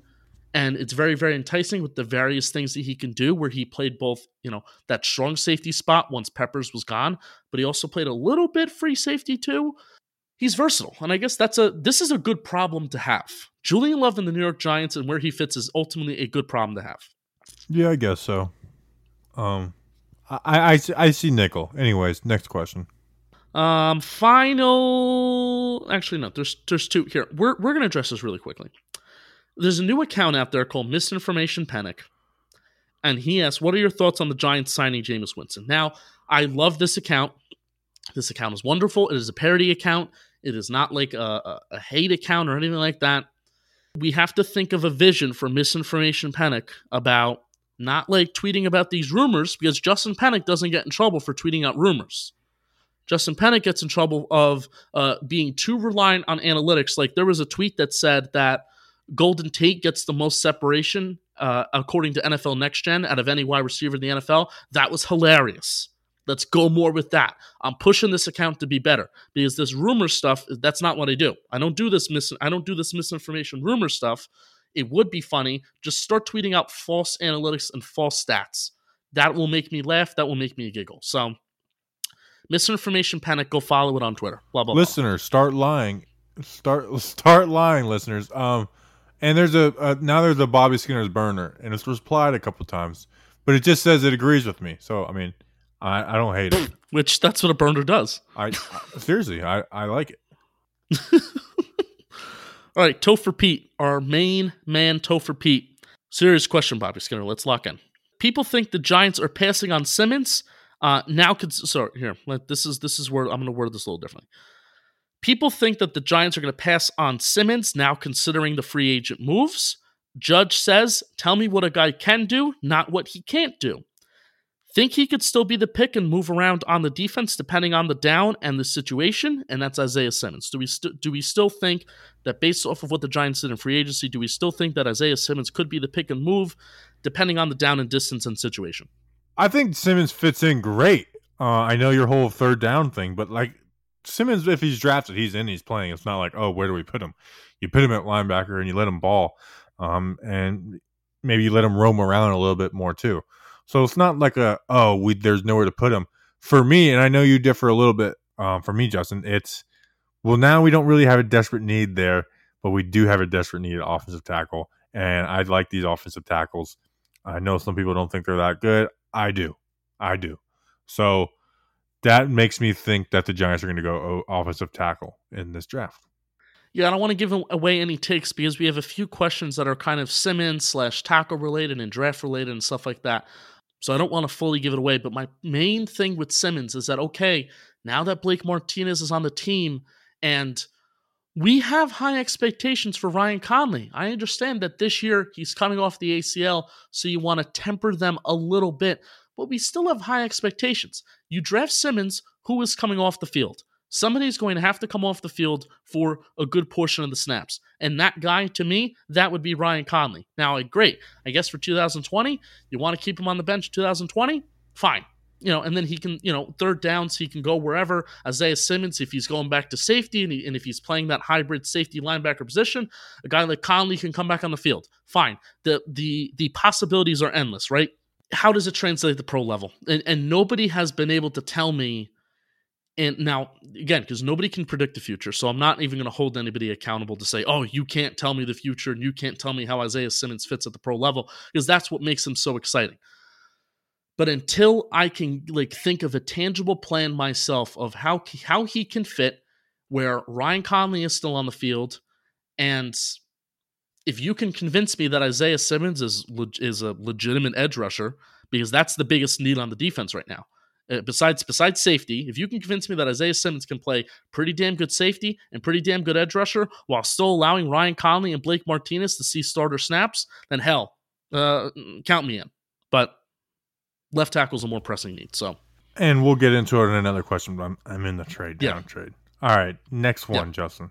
and it's very very enticing with the various things that he can do. Where he played both, you know, that strong safety spot once Peppers was gone, but he also played a little bit free safety too. He's versatile, and I guess that's a this is a good problem to have. Julian Love in the New York Giants and where he fits is ultimately a good problem to have. Yeah, I guess so. Um, I, I I see nickel. Anyways, next question. Um, final. Actually, no. There's there's two here. We're we're gonna address this really quickly. There's a new account out there called Misinformation Panic, and he asks, "What are your thoughts on the Giants signing Jameis Winston?" Now, I love this account. This account is wonderful. It is a parody account. It is not like a, a, a hate account or anything like that. We have to think of a vision for Misinformation Panic about not like tweeting about these rumors because Justin Panic doesn't get in trouble for tweeting out rumors. Justin Panic gets in trouble of uh, being too reliant on analytics. Like there was a tweet that said that Golden Tate gets the most separation uh, according to NFL Next Gen out of any wide receiver in the NFL. That was hilarious. Let's go more with that. I'm pushing this account to be better because this rumor stuff. That's not what I do. I don't do this mis. I don't do this misinformation rumor stuff. It would be funny. Just start tweeting out false analytics and false stats. That will make me laugh. That will make me giggle. So, misinformation panic. Go follow it on Twitter. Blah blah. Listeners, blah. start lying. Start start lying, listeners. Um, and there's a uh, now there's a Bobby Skinner's burner, and it's replied a couple times, but it just says it agrees with me. So I mean, I, I don't hate it. Which that's what a burner does. I, I seriously, I, I like it. All right, Topher Pete, our main man, Topher Pete. Serious question, Bobby Skinner. Let's lock in. People think the Giants are passing on Simmons. Uh, now, cons- sorry, here. This is this is where I'm going to word this a little differently. People think that the Giants are going to pass on Simmons now, considering the free agent moves. Judge says, "Tell me what a guy can do, not what he can't do." Think he could still be the pick and move around on the defense depending on the down and the situation, and that's Isaiah Simmons. Do we st- do we still think that based off of what the Giants did in free agency, do we still think that Isaiah Simmons could be the pick and move depending on the down and distance and situation? I think Simmons fits in great. Uh, I know your whole third down thing, but like Simmons, if he's drafted, he's in, he's playing. It's not like, oh, where do we put him? You put him at linebacker and you let him ball, um, and maybe you let him roam around a little bit more too. So it's not like a oh we there's nowhere to put him. For me, and I know you differ a little bit. Um, for me, Justin, it's well now we don't really have a desperate need there, but we do have a desperate need at offensive tackle, and I like these offensive tackles. I know some people don't think they're that good. I do, I do. So that makes me think that the Giants are going to go offensive tackle in this draft. Yeah, I don't want to give away any takes because we have a few questions that are kind of Simmons slash tackle related and draft related and stuff like that. So I don't want to fully give it away. But my main thing with Simmons is that, okay, now that Blake Martinez is on the team and we have high expectations for Ryan Connelly. I understand that this year he's coming off the ACL, so you want to temper them a little bit, but we still have high expectations. You draft Simmons, who is coming off the field. Somebody's going to have to come off the field for a good portion of the snaps. And that guy, to me, that would be Ryan Connelly. Now, great. I guess for 2020, you want to keep him on the bench 2020? Fine. You know, and then he can, you know, third downs, he can go wherever. Isaiah Simmons, if he's going back to safety and, he, and if he's playing that hybrid safety linebacker position, a guy like Connelly can come back on the field. Fine. The the the possibilities are endless, right? How does it translate at the pro level? And, and nobody has been able to tell me and now, again, because nobody can predict the future, so I'm not even going to hold anybody accountable to say, "Oh, you can't tell me the future, and you can't tell me how Isaiah Simmons fits at the pro level," because that's what makes him so exciting. But until I can like think of a tangible plan myself of how how he can fit, where Ryan Connelly is still on the field, and if you can convince me that Isaiah Simmons is is a legitimate edge rusher, because that's the biggest need on the defense right now uh, besides besides safety, if you can convince me that Isaiah Simmons can play pretty damn good safety and pretty damn good edge rusher while still allowing Ryan Connelly and Blake Martinez to see starter snaps, then hell, uh, count me in. But left tackle is a more pressing need. So, and we'll get into it in another question. But I'm I'm in the trade down Yeah. trade. All right, next one, Yeah. Justin.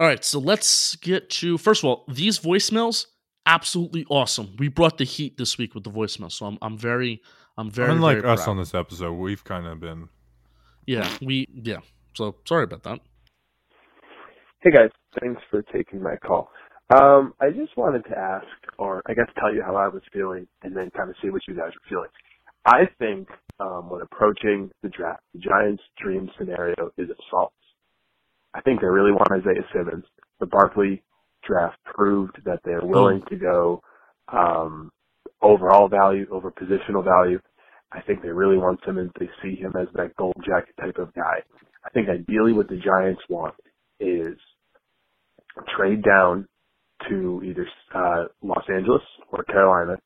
all right, so let's get to first of all these voicemails. Absolutely awesome. We brought the heat this week with the voicemail, so I'm I'm very I'm very Unlike very us proud. on this episode, we've kind of been yeah we yeah. So sorry about that. Hey guys, thanks for taking my call. Um, I just wanted to ask, or I guess tell you how I was feeling, and then kind of see what you guys are feeling. I think um, when approaching the draft, the Giants' dream scenario is assaults. I think they really want Isaiah Simmons. The Barkley draft proved that they're willing to go um, overall value over positional value. I think they really want Simmons. They see him as that gold jacket type of guy. I think ideally what the Giants want is trade down to either uh, Los Angeles or Carolina,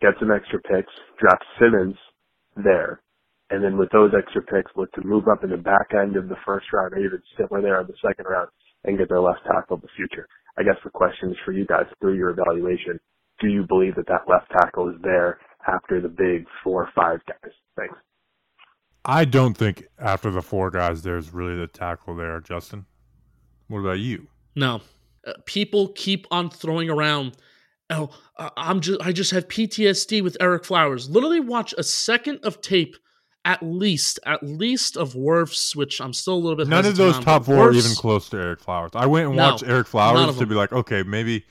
get some extra picks, draft Simmons there, and then with those extra picks, look to move up in the back end of the first round or even somewhere there in the second round and get their left tackle of the future. I guess the question is for you guys through your evaluation. Do you believe that that left tackle is there after the big four or five guys? Thanks. I don't think after the four guys there's really the tackle there, Justin. What about you? No. Uh, people keep on throwing around oh i'm just i just have ptsd with Ereck Flowers literally watch a second of tape at least at least of Wirfs, which I'm still a little bit. None of those on, top four Wirfs, are even close to Ereck Flowers. I went and no, watched Ereck Flowers to be like, okay, maybe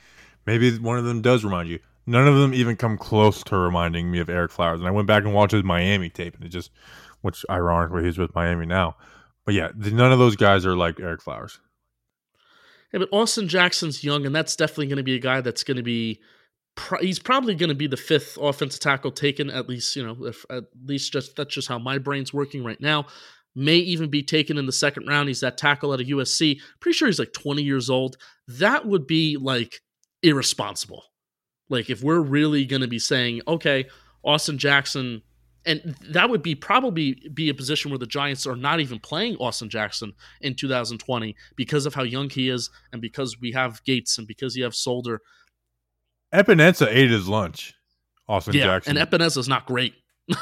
maybe one of them does remind you. None of them even come close to reminding me of Ereck Flowers. And I went back and watched his Miami tape, and it just, which ironically he's with Miami now. But yeah, none of those guys are like Ereck Flowers. Yeah, but Austin Jackson's young, and that's definitely going to be a guy that's going to be. He's probably going to be the fifth offensive tackle taken, at least you know, if at least just that's just how my brain's working right now. May even be taken in the second round. He's that tackle out of USC. Pretty sure he's like 20 years old. That would be like irresponsible. Like if we're really going to be saying, okay, Austin Jackson and that would be probably be a position where the Giants are not even playing Austin Jackson in 2020 because of how young he is and because we have Gates and because you have Solder. Epenesa ate his lunch. Austin yeah, Jackson. And Epenesa is not great. yeah,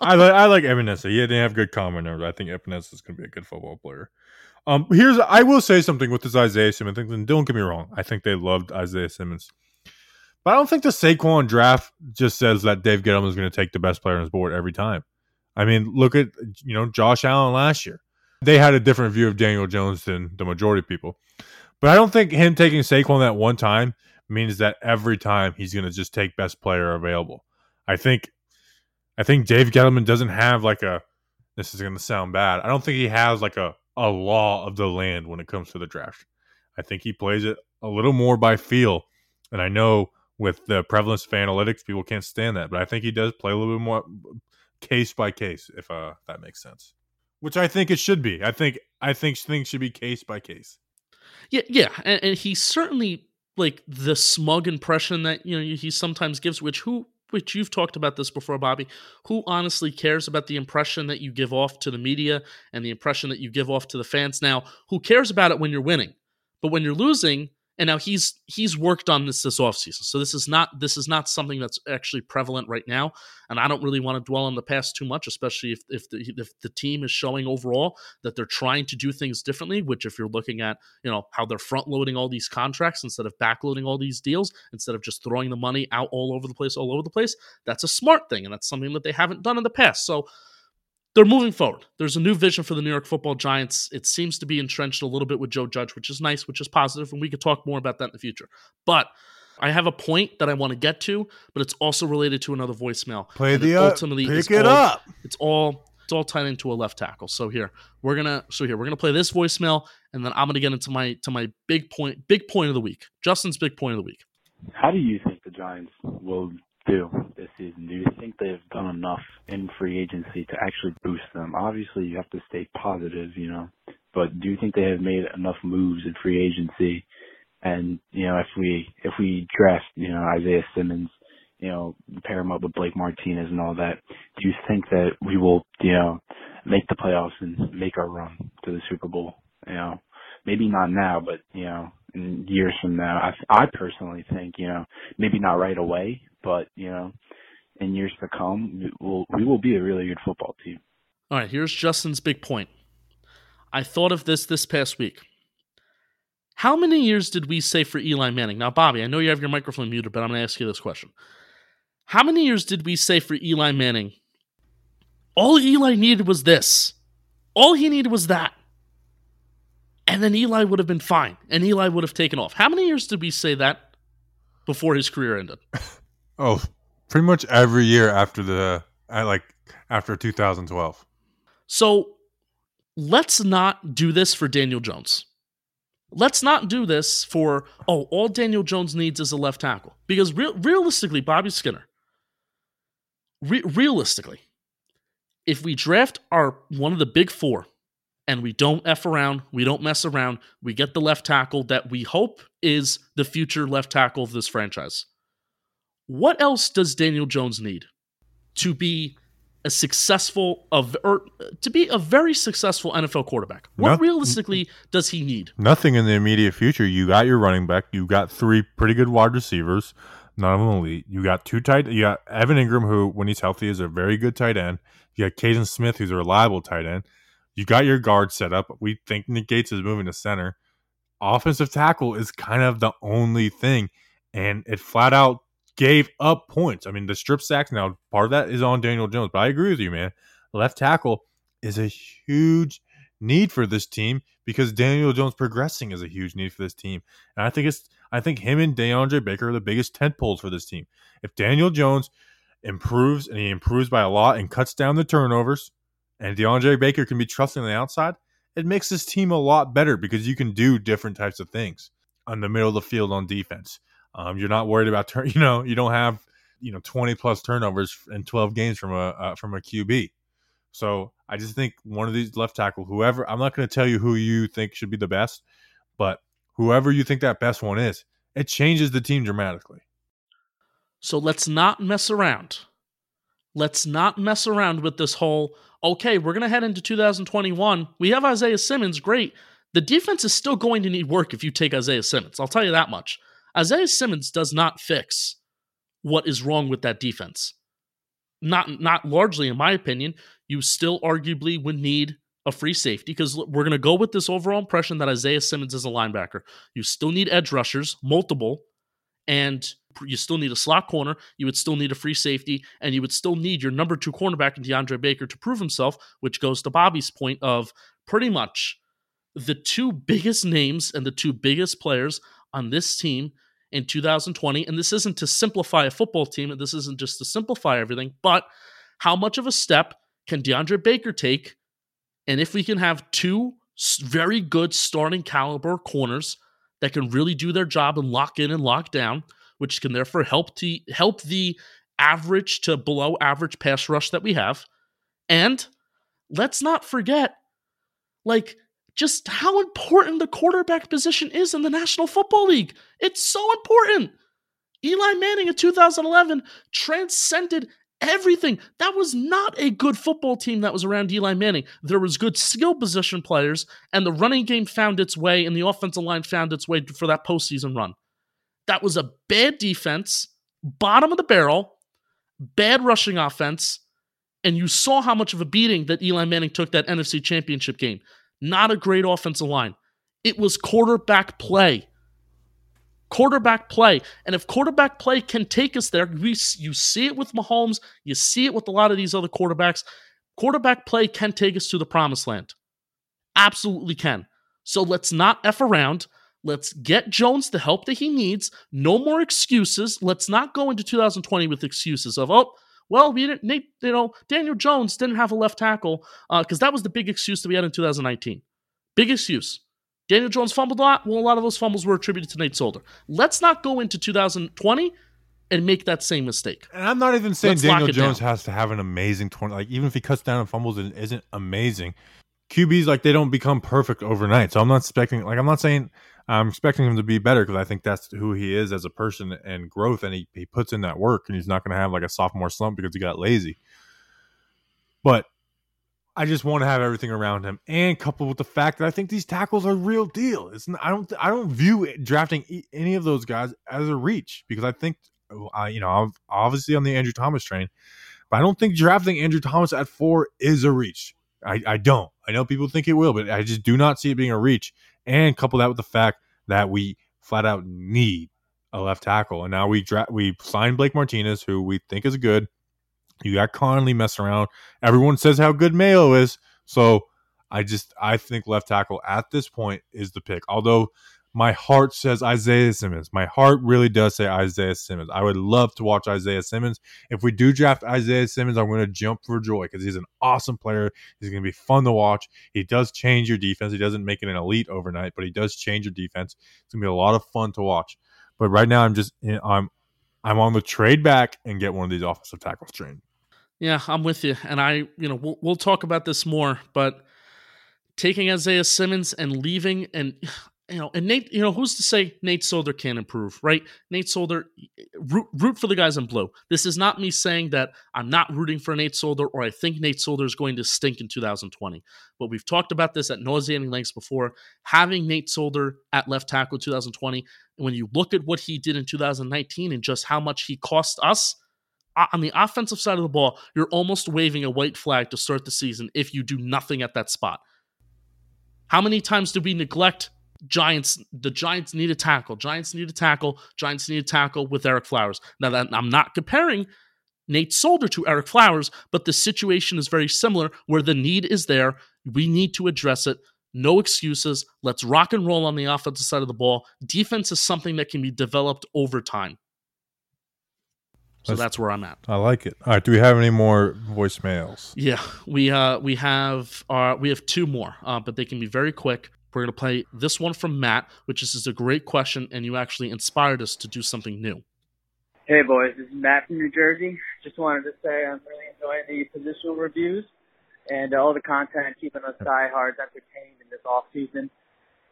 I like I like Epenesa. He didn't have good comment numbers. I think Epenesa is going to be a good football player. Um, here's I will say something with this Isaiah Simmons thing. And don't get me wrong. I think they loved Isaiah Simmons. But I don't think the Saquon draft just says that Dave Gettleman is going to take the best player on his board every time. I mean, look at you know Josh Allen last year. They had a different view of Daniel Jones than the majority of people. But I don't think him taking Saquon that one time means that every time he's going to just take best player available. I think I think Dave Gettleman doesn't have like a this is going to sound bad. I don't think he has like a a law of the land when it comes to the draft. I think he plays it a little more by feel. And I know with the prevalence of analytics, people can't stand that. But I think he does play a little bit more case by case, if uh, that makes sense. Which I think it should be. I think I think things should be case by case. Yeah, yeah, and, and he certainly like the smug impression that you know he sometimes gives, which who which you've talked about this before, Bobby. Who honestly cares about the impression that you give off to the media and the impression that you give off to the fans? Now, who cares about it when you're winning? But when you're losing, and now he's he's worked on this this offseason. So this is not this is not something that's actually prevalent right now. And i don't really want to dwell on the past too much especially if if the, if the team is showing overall that they're trying to do things differently which if you're looking at you know how they're front loading all these contracts instead of backloading all these deals instead of just throwing the money out all over the place all over the place that's a smart thing. And that's something that they haven't done in the past. So they're moving forward. There's a new vision for the New York Football Giants. It seems to be entrenched a little bit with Joe Judge, which is nice, which is positive, and we could talk more about that in the future. But I have a point that I want to get to, but it's also related to another voicemail. Play the uh, ultimately pick it all, up. It's all it's all tied into a left tackle. So here we're gonna so here we're gonna play this voicemail, and then I'm gonna get into my to my big point big point of the week. Justin's big point of the week. How do you think the Giants will do this season? Do you think they've done enough in free agency to actually boost them? Obviously, you have to stay positive, you know, but do you think they have made enough moves in free agency? And you know, if we if we draft, you know, Isaiah Simmons, you know, pair him up with Blake Martinez and all that, do you think that we will, you know, make the playoffs and make our run to the Super Bowl? You know, maybe not now, but you know, in years from now. I I personally think, you know, maybe not right away, but you know, in years to come, we will we will be a really good football team. All right, here's Justin's big point. I thought of this this past week. How many years did we say for Eli Manning? Now, Bobby, I know you have your microphone muted, but I'm going to ask you this question. How many years did we say for Eli Manning? All Eli needed was this. All he needed was that. And then Eli would have been fine, and Eli would have taken off. How many years did we say that before his career ended? Oh, pretty much every year after the like after 2012. So let's not do this for Daniel Jones. Let's not do this for oh, all Daniel Jones needs is a left tackle because re- realistically, Bobby Skinner. Re- realistically, if we draft our one of the big four and we don't F around, we don't mess around, we get the left tackle that we hope is the future left tackle of this franchise. What else does Daniel Jones need to be a successful of or to be a very successful NFL quarterback? What realistically does he need? Nothing in the immediate future. You got your running back. You got three pretty good wide receivers. None of them elite. You got two tight. You got Evan Engram, who when he's healthy is a very good tight end. You got Kaden Smith, who's a reliable tight end. You got your guard set up. We think Nick Gates is moving to center. Offensive tackle is kind of the only thing, and it flat out gave up points. I mean, the strip sacks now part of that is on Daniel Jones, but I agree with you, man. Left tackle is a huge need for this team because Daniel Jones progressing is a huge need for this team. And I think it's I think him and DeAndre Baker are the biggest tent poles for this team. If Daniel Jones improves and he improves by a lot and cuts down the turnovers, and DeAndre Baker can be trusted on the outside, it makes this team a lot better because you can do different types of things on the middle of the field on defense. Um, you're not worried about turn. You know, you don't have you know 20 plus turnovers in 12 games from a uh, from a QB. So I just think one of these left tackle, whoever I'm not going to tell you who you think should be the best, but whoever you think that best one is, it changes the team dramatically. So let's not mess around. Let's not mess around with this whole, okay, we're going to head into 2021. We have Isaiah Simmons, great. The defense is still going to need work if you take Isaiah Simmons. I'll tell you that much. Isaiah Simmons does not fix what is wrong with that defense. Not not largely in my opinion. You still arguably would need a free safety because we're going to go with this overall impression that Isaiah Simmons is a linebacker. You still need edge rushers, multiple, and you still need a slot corner. You would still need a free safety, and you would still need your number two cornerback in DeAndre Baker to prove himself, which goes to Bobby's point of pretty much the two biggest names and the two biggest players on this team in 2020. And this isn't to simplify a football team, and this isn't just to simplify everything, but how much of a step can DeAndre Baker take? And if we can have two very good starting caliber corners that can really do their job and lock in and lock down, which can therefore help to help the average to below average pass rush that we have. And let's not forget, like, just how important the quarterback position is in the National Football League. It's so important. Eli Manning in 2011 transcended everything. That was not a good football team that was around Eli Manning. There was good skill position players, and the running game found its way, and the offensive line found its way for that postseason run. That was a bad defense, bottom of the barrel, bad rushing offense, and you saw how much of a beating that Eli Manning took that NFC Championship game. Not a great offensive line. It was quarterback play. Quarterback play. And if quarterback play can take us there, we, you see it with Mahomes, you see it with a lot of these other quarterbacks. Quarterback play can take us to the promised land. Absolutely can. So let's not F around. Let's get Jones the help that he needs. No more excuses. Let's not go into 2020 with excuses of, oh, well, we didn't, Nate, you know, Daniel Jones didn't have a left tackle uh, because that was the big excuse that we had in 2019. Big excuse. Daniel Jones fumbled a lot. Well, a lot of those fumbles were attributed to Nate Solder. Let's not go into 2020 and make that same mistake. And I'm not even saying Let's Daniel Jones down. has to have an amazing 20. Like, even if he cuts down and fumbles and isn't amazing, QBs, like, they don't become perfect overnight. So I'm not expecting, like, I'm not saying I'm expecting him to be better because I think that's who he is as a person and growth. And he, he puts in that work and he's not going to have like a sophomore slump because he got lazy. But I just want to have everything around him, and coupled with the fact that I think these tackles are real deal. It's not, I don't I don't view drafting any of those guys as a reach because I think oh, I you know I'm obviously on the Andrew Thomas train, but I don't think drafting Andrew Thomas at four is a reach. I, I don't. I know people think it will, but I just do not see it being a reach. And couple that with the fact that we flat out need a left tackle, and now we dra- we signed Blake Martinez, who we think is good. You got Connelly messing around. Everyone says how good Mayo is. So I just I think left tackle at this point is the pick. Although my heart says Isaiah Simmons. My heart really does say Isaiah Simmons. I would love to watch Isaiah Simmons. If we do draft Isaiah Simmons, I'm going to jump for joy because he's an awesome player. He's going to be fun to watch. He does change your defense. He doesn't make it an elite overnight, but he does change your defense. It's going to be a lot of fun to watch. But right now, I'm just I'm I'm on the trade back and get one of these offensive tackles trained. Yeah, I'm with you, and I, you know, we'll we'll talk about this more, but taking Isaiah Simmons and leaving, and you know, and Nate, you know, who's to say Nate Solder can't improve, right? Nate Solder, root, root for the guys in blue. This is not me saying that I'm not rooting for Nate Solder or I think Nate Solder is going to stink in 2020. But we've talked about this at nauseating lengths before. Having Nate Solder at left tackle 2020, when you look at what he did in 2019 and just how much he cost us on the offensive side of the ball, you're almost waving a white flag to start the season if you do nothing at that spot. How many times did we neglect Giants, the Giants need a tackle. Giants need a tackle. Giants need a tackle with Ereck Flowers. Now that I'm not comparing Nate Solder to Ereck Flowers, but the situation is very similar where the need is there. We need to address it. No excuses. Let's rock and roll on the offensive side of the ball. Defense is something that can be developed over time. So that's, that's, where I'm at. I like it. All right. Do we have any more voicemails? Yeah, we uh we have our we have two more, uh, but they can be very quick. We're going to play this one from Matt, which is, is a great question, and you actually inspired us to do something new. Hey, boys. This is Matt from New Jersey. Just wanted to say I'm really enjoying the positional reviews and all the content keeping us diehards entertained in this off season.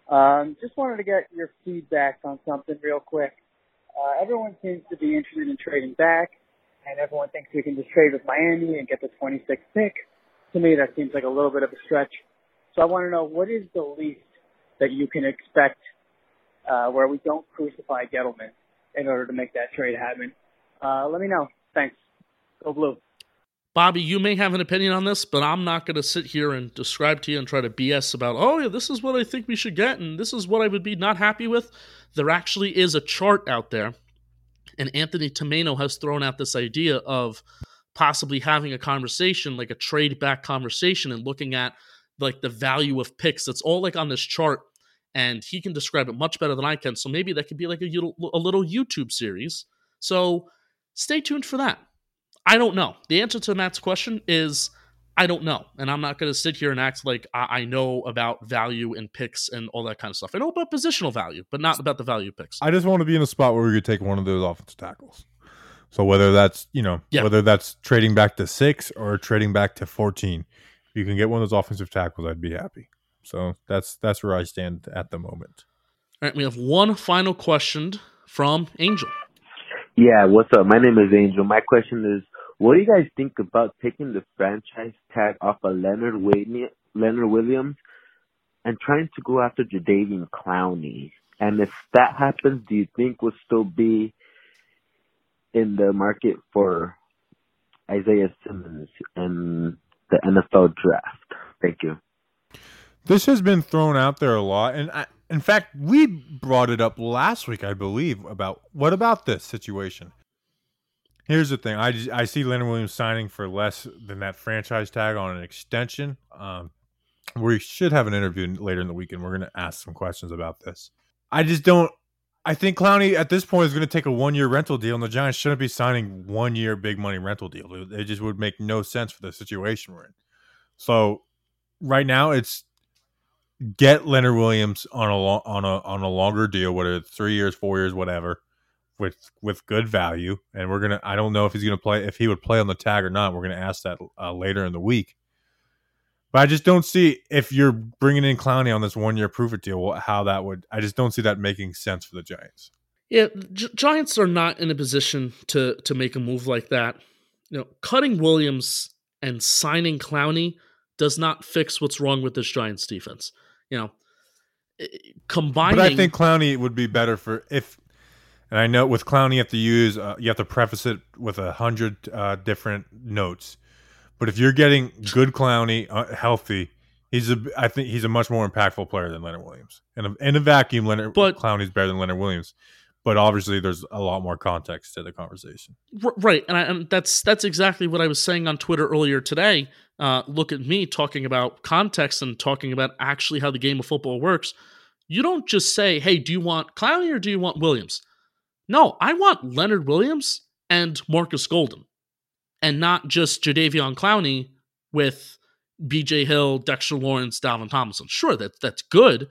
Um, just wanted to get your feedback on something real quick. Uh, everyone seems to be interested in trading back, and everyone thinks we can just trade with Miami and get the 26th pick. To me, that seems like a little bit of a stretch. So I want to know what is the least that you can expect uh, where we don't crucify Gettleman in order to make that trade happen. Uh, let me know. Thanks. Go blue. Bobby, you may have an opinion on this, but I'm not going to sit here and describe to you and try to BS about, oh, yeah, this is what I think we should get, and this is what I would be not happy with. There actually is a chart out there, and Anthony Tomeno has thrown out this idea of possibly having a conversation, like a trade back conversation, and looking at like the value of picks. That's all like on this chart and he can describe it much better than I can. So maybe that could be like a, a little YouTube series. So stay tuned for that. I don't know. The answer to Matt's question is I don't know. And I'm not going to sit here and act like I, I, know about value and picks and all that kind of stuff. I know about positional value, but not about the value picks. I just want to be in a spot where we could take one of those offensive tackles. So whether that's, you know, yeah. whether that's trading back to six or trading back to 14, if you can get one of those offensive tackles, I'd be happy. So that's that's where I stand at the moment. All right, we have one final question from Angel. Yeah, what's up? My name is Angel. My question is, what do you guys think about taking the franchise tag off of Leonard Leonard Williams and trying to go after Jadeveon Clowney? And if that happens, do you think we'll still be in the market for Isaiah Simmons in the NFL draft? Thank you. This has been thrown out there a lot, and I, in fact, we brought it up last week, I believe, about what about this situation. Here's the thing: I I see Leonard Williams signing for less than that franchise tag on an extension. Um, we should have an interview later in the week, and we're going to ask some questions about this. I just don't. I think Clowney at this point is going to take a one year rental deal, and the Giants shouldn't be signing one year big money rental deal. It just would make no sense for the situation we're in. So right now, it's get Leonard Williams on a on a on a longer deal, whether it's three years, four years, whatever, with with good value. And we're gonna. I don't know if he's gonna play if he would play on the tag or not. We're gonna ask that uh, later in the week. But I just don't see if you're bringing in Clowney on this one year proof it deal, how that would. I just don't see that making sense for the Giants. Yeah, Giants are not in a position to to make a move like that. You know, cutting Williams and signing Clowney does not fix what's wrong with this Giants defense you know, combining. But I think Clowney would be better for if. And I know with Clowney you have to use uh, you have to preface it with a hundred uh, different notes. But if you're getting good Clowney uh, healthy, he's a I think he's a much more impactful player than Leonard Williams. And a, in a vacuum, Leonard but, Clowney's better than Leonard Williams. But obviously, there's a lot more context to the conversation. Right, and, I, and that's that's exactly what I was saying on Twitter earlier today uh, look at me talking about context and talking about actually how the game of football works, you don't just say, hey, do you want Clowney or do you want Williams? No, I want Leonard Williams and Marcus Golden, and not just Jadeveon Clowney with BJ Hill, Dexter Lawrence, Dalvin thompson Sure, that, that's good.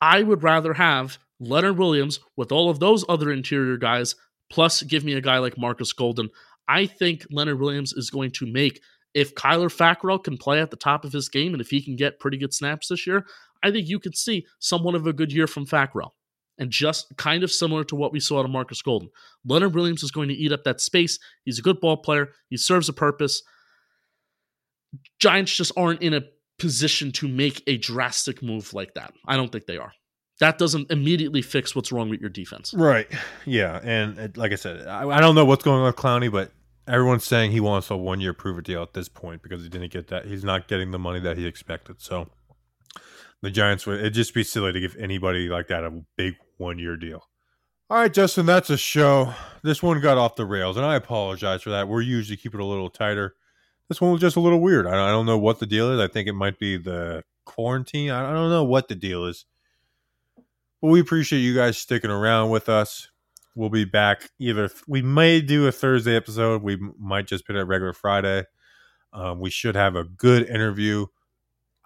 I would rather have Leonard Williams with all of those other interior guys, plus give me a guy like Marcus Golden. I think Leonard Williams is going to make if Kyler Fackrell can play at the top of his game and if he can get pretty good snaps this year, I think you could see somewhat of a good year from Fackrell. And just kind of similar to what we saw of Marcus Golden. Leonard Williams is going to eat up that space. He's a good ball player. He serves a purpose. Giants just aren't in a position to make a drastic move like that. I don't think they are. That doesn't immediately fix what's wrong with your defense. Right. Yeah. And it, like I said, I, I don't know what's going on with Clowney, but everyone's saying he wants a one year prove it deal at this point because he didn't get that. He's not getting the money that he expected. So the Giants would it'd just be silly to give anybody like that a big one year deal. All right, Justin, that's a show. This one got off the rails, and I apologize for that. We're usually keep it a little tighter. This one was just a little weird. I, I don't know what the deal is. I think it might be the quarantine. I don't know what the deal is. But we appreciate you guys sticking around with us. We'll be back either. We may do a Thursday episode. We might just put it regular Friday. Um, we should have a good interview.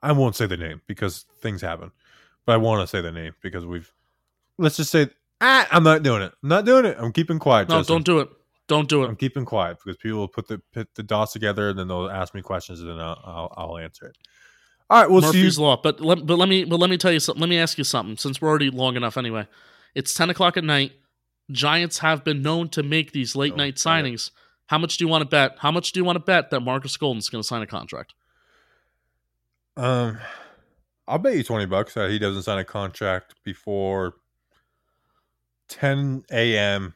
I won't say the name because things happen, but I want to say the name because we've. Let's just say, ah, I'm not doing it. I'm not doing it. I'm keeping quiet. No, Justin. don't do it. Don't do it. I'm keeping quiet because people will put the put the dots together and then they'll ask me questions and then I'll I'll, I'll answer it. All right, we'll Murphy's see. law. But let, but let me but let me tell you something. Let me ask you something. Since we're already long enough anyway, it's ten o'clock at night. Giants have been known to make these late night signings. How much do you want to bet? How much do you want to bet that Marcus Golden's going to sign a contract? Um, I'll bet you twenty bucks that he doesn't sign a contract before ten a.m.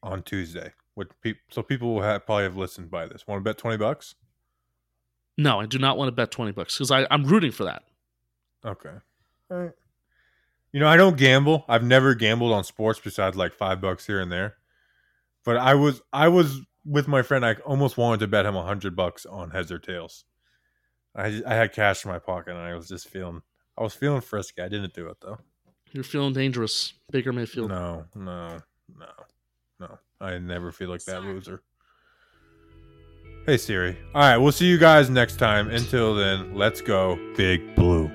on Tuesday. With peop- so people will have, probably have listened by this. Want to bet twenty bucks? No, I do not want to bet twenty bucks because I'm rooting for that. Okay. All right. You know, I don't gamble. I've never gambled on sports besides like five bucks here and there. But I was I was with my friend. I almost wanted to bet him a hundred bucks on heads or tails. I I had cash in my pocket and I was just feeling I was feeling frisky. I didn't do it though. You're feeling dangerous, Baker Mayfield. No, no, no, no. I never feel like that loser. Hey Siri. All right, we'll see you guys next time. Until then, let's go, Big Blue.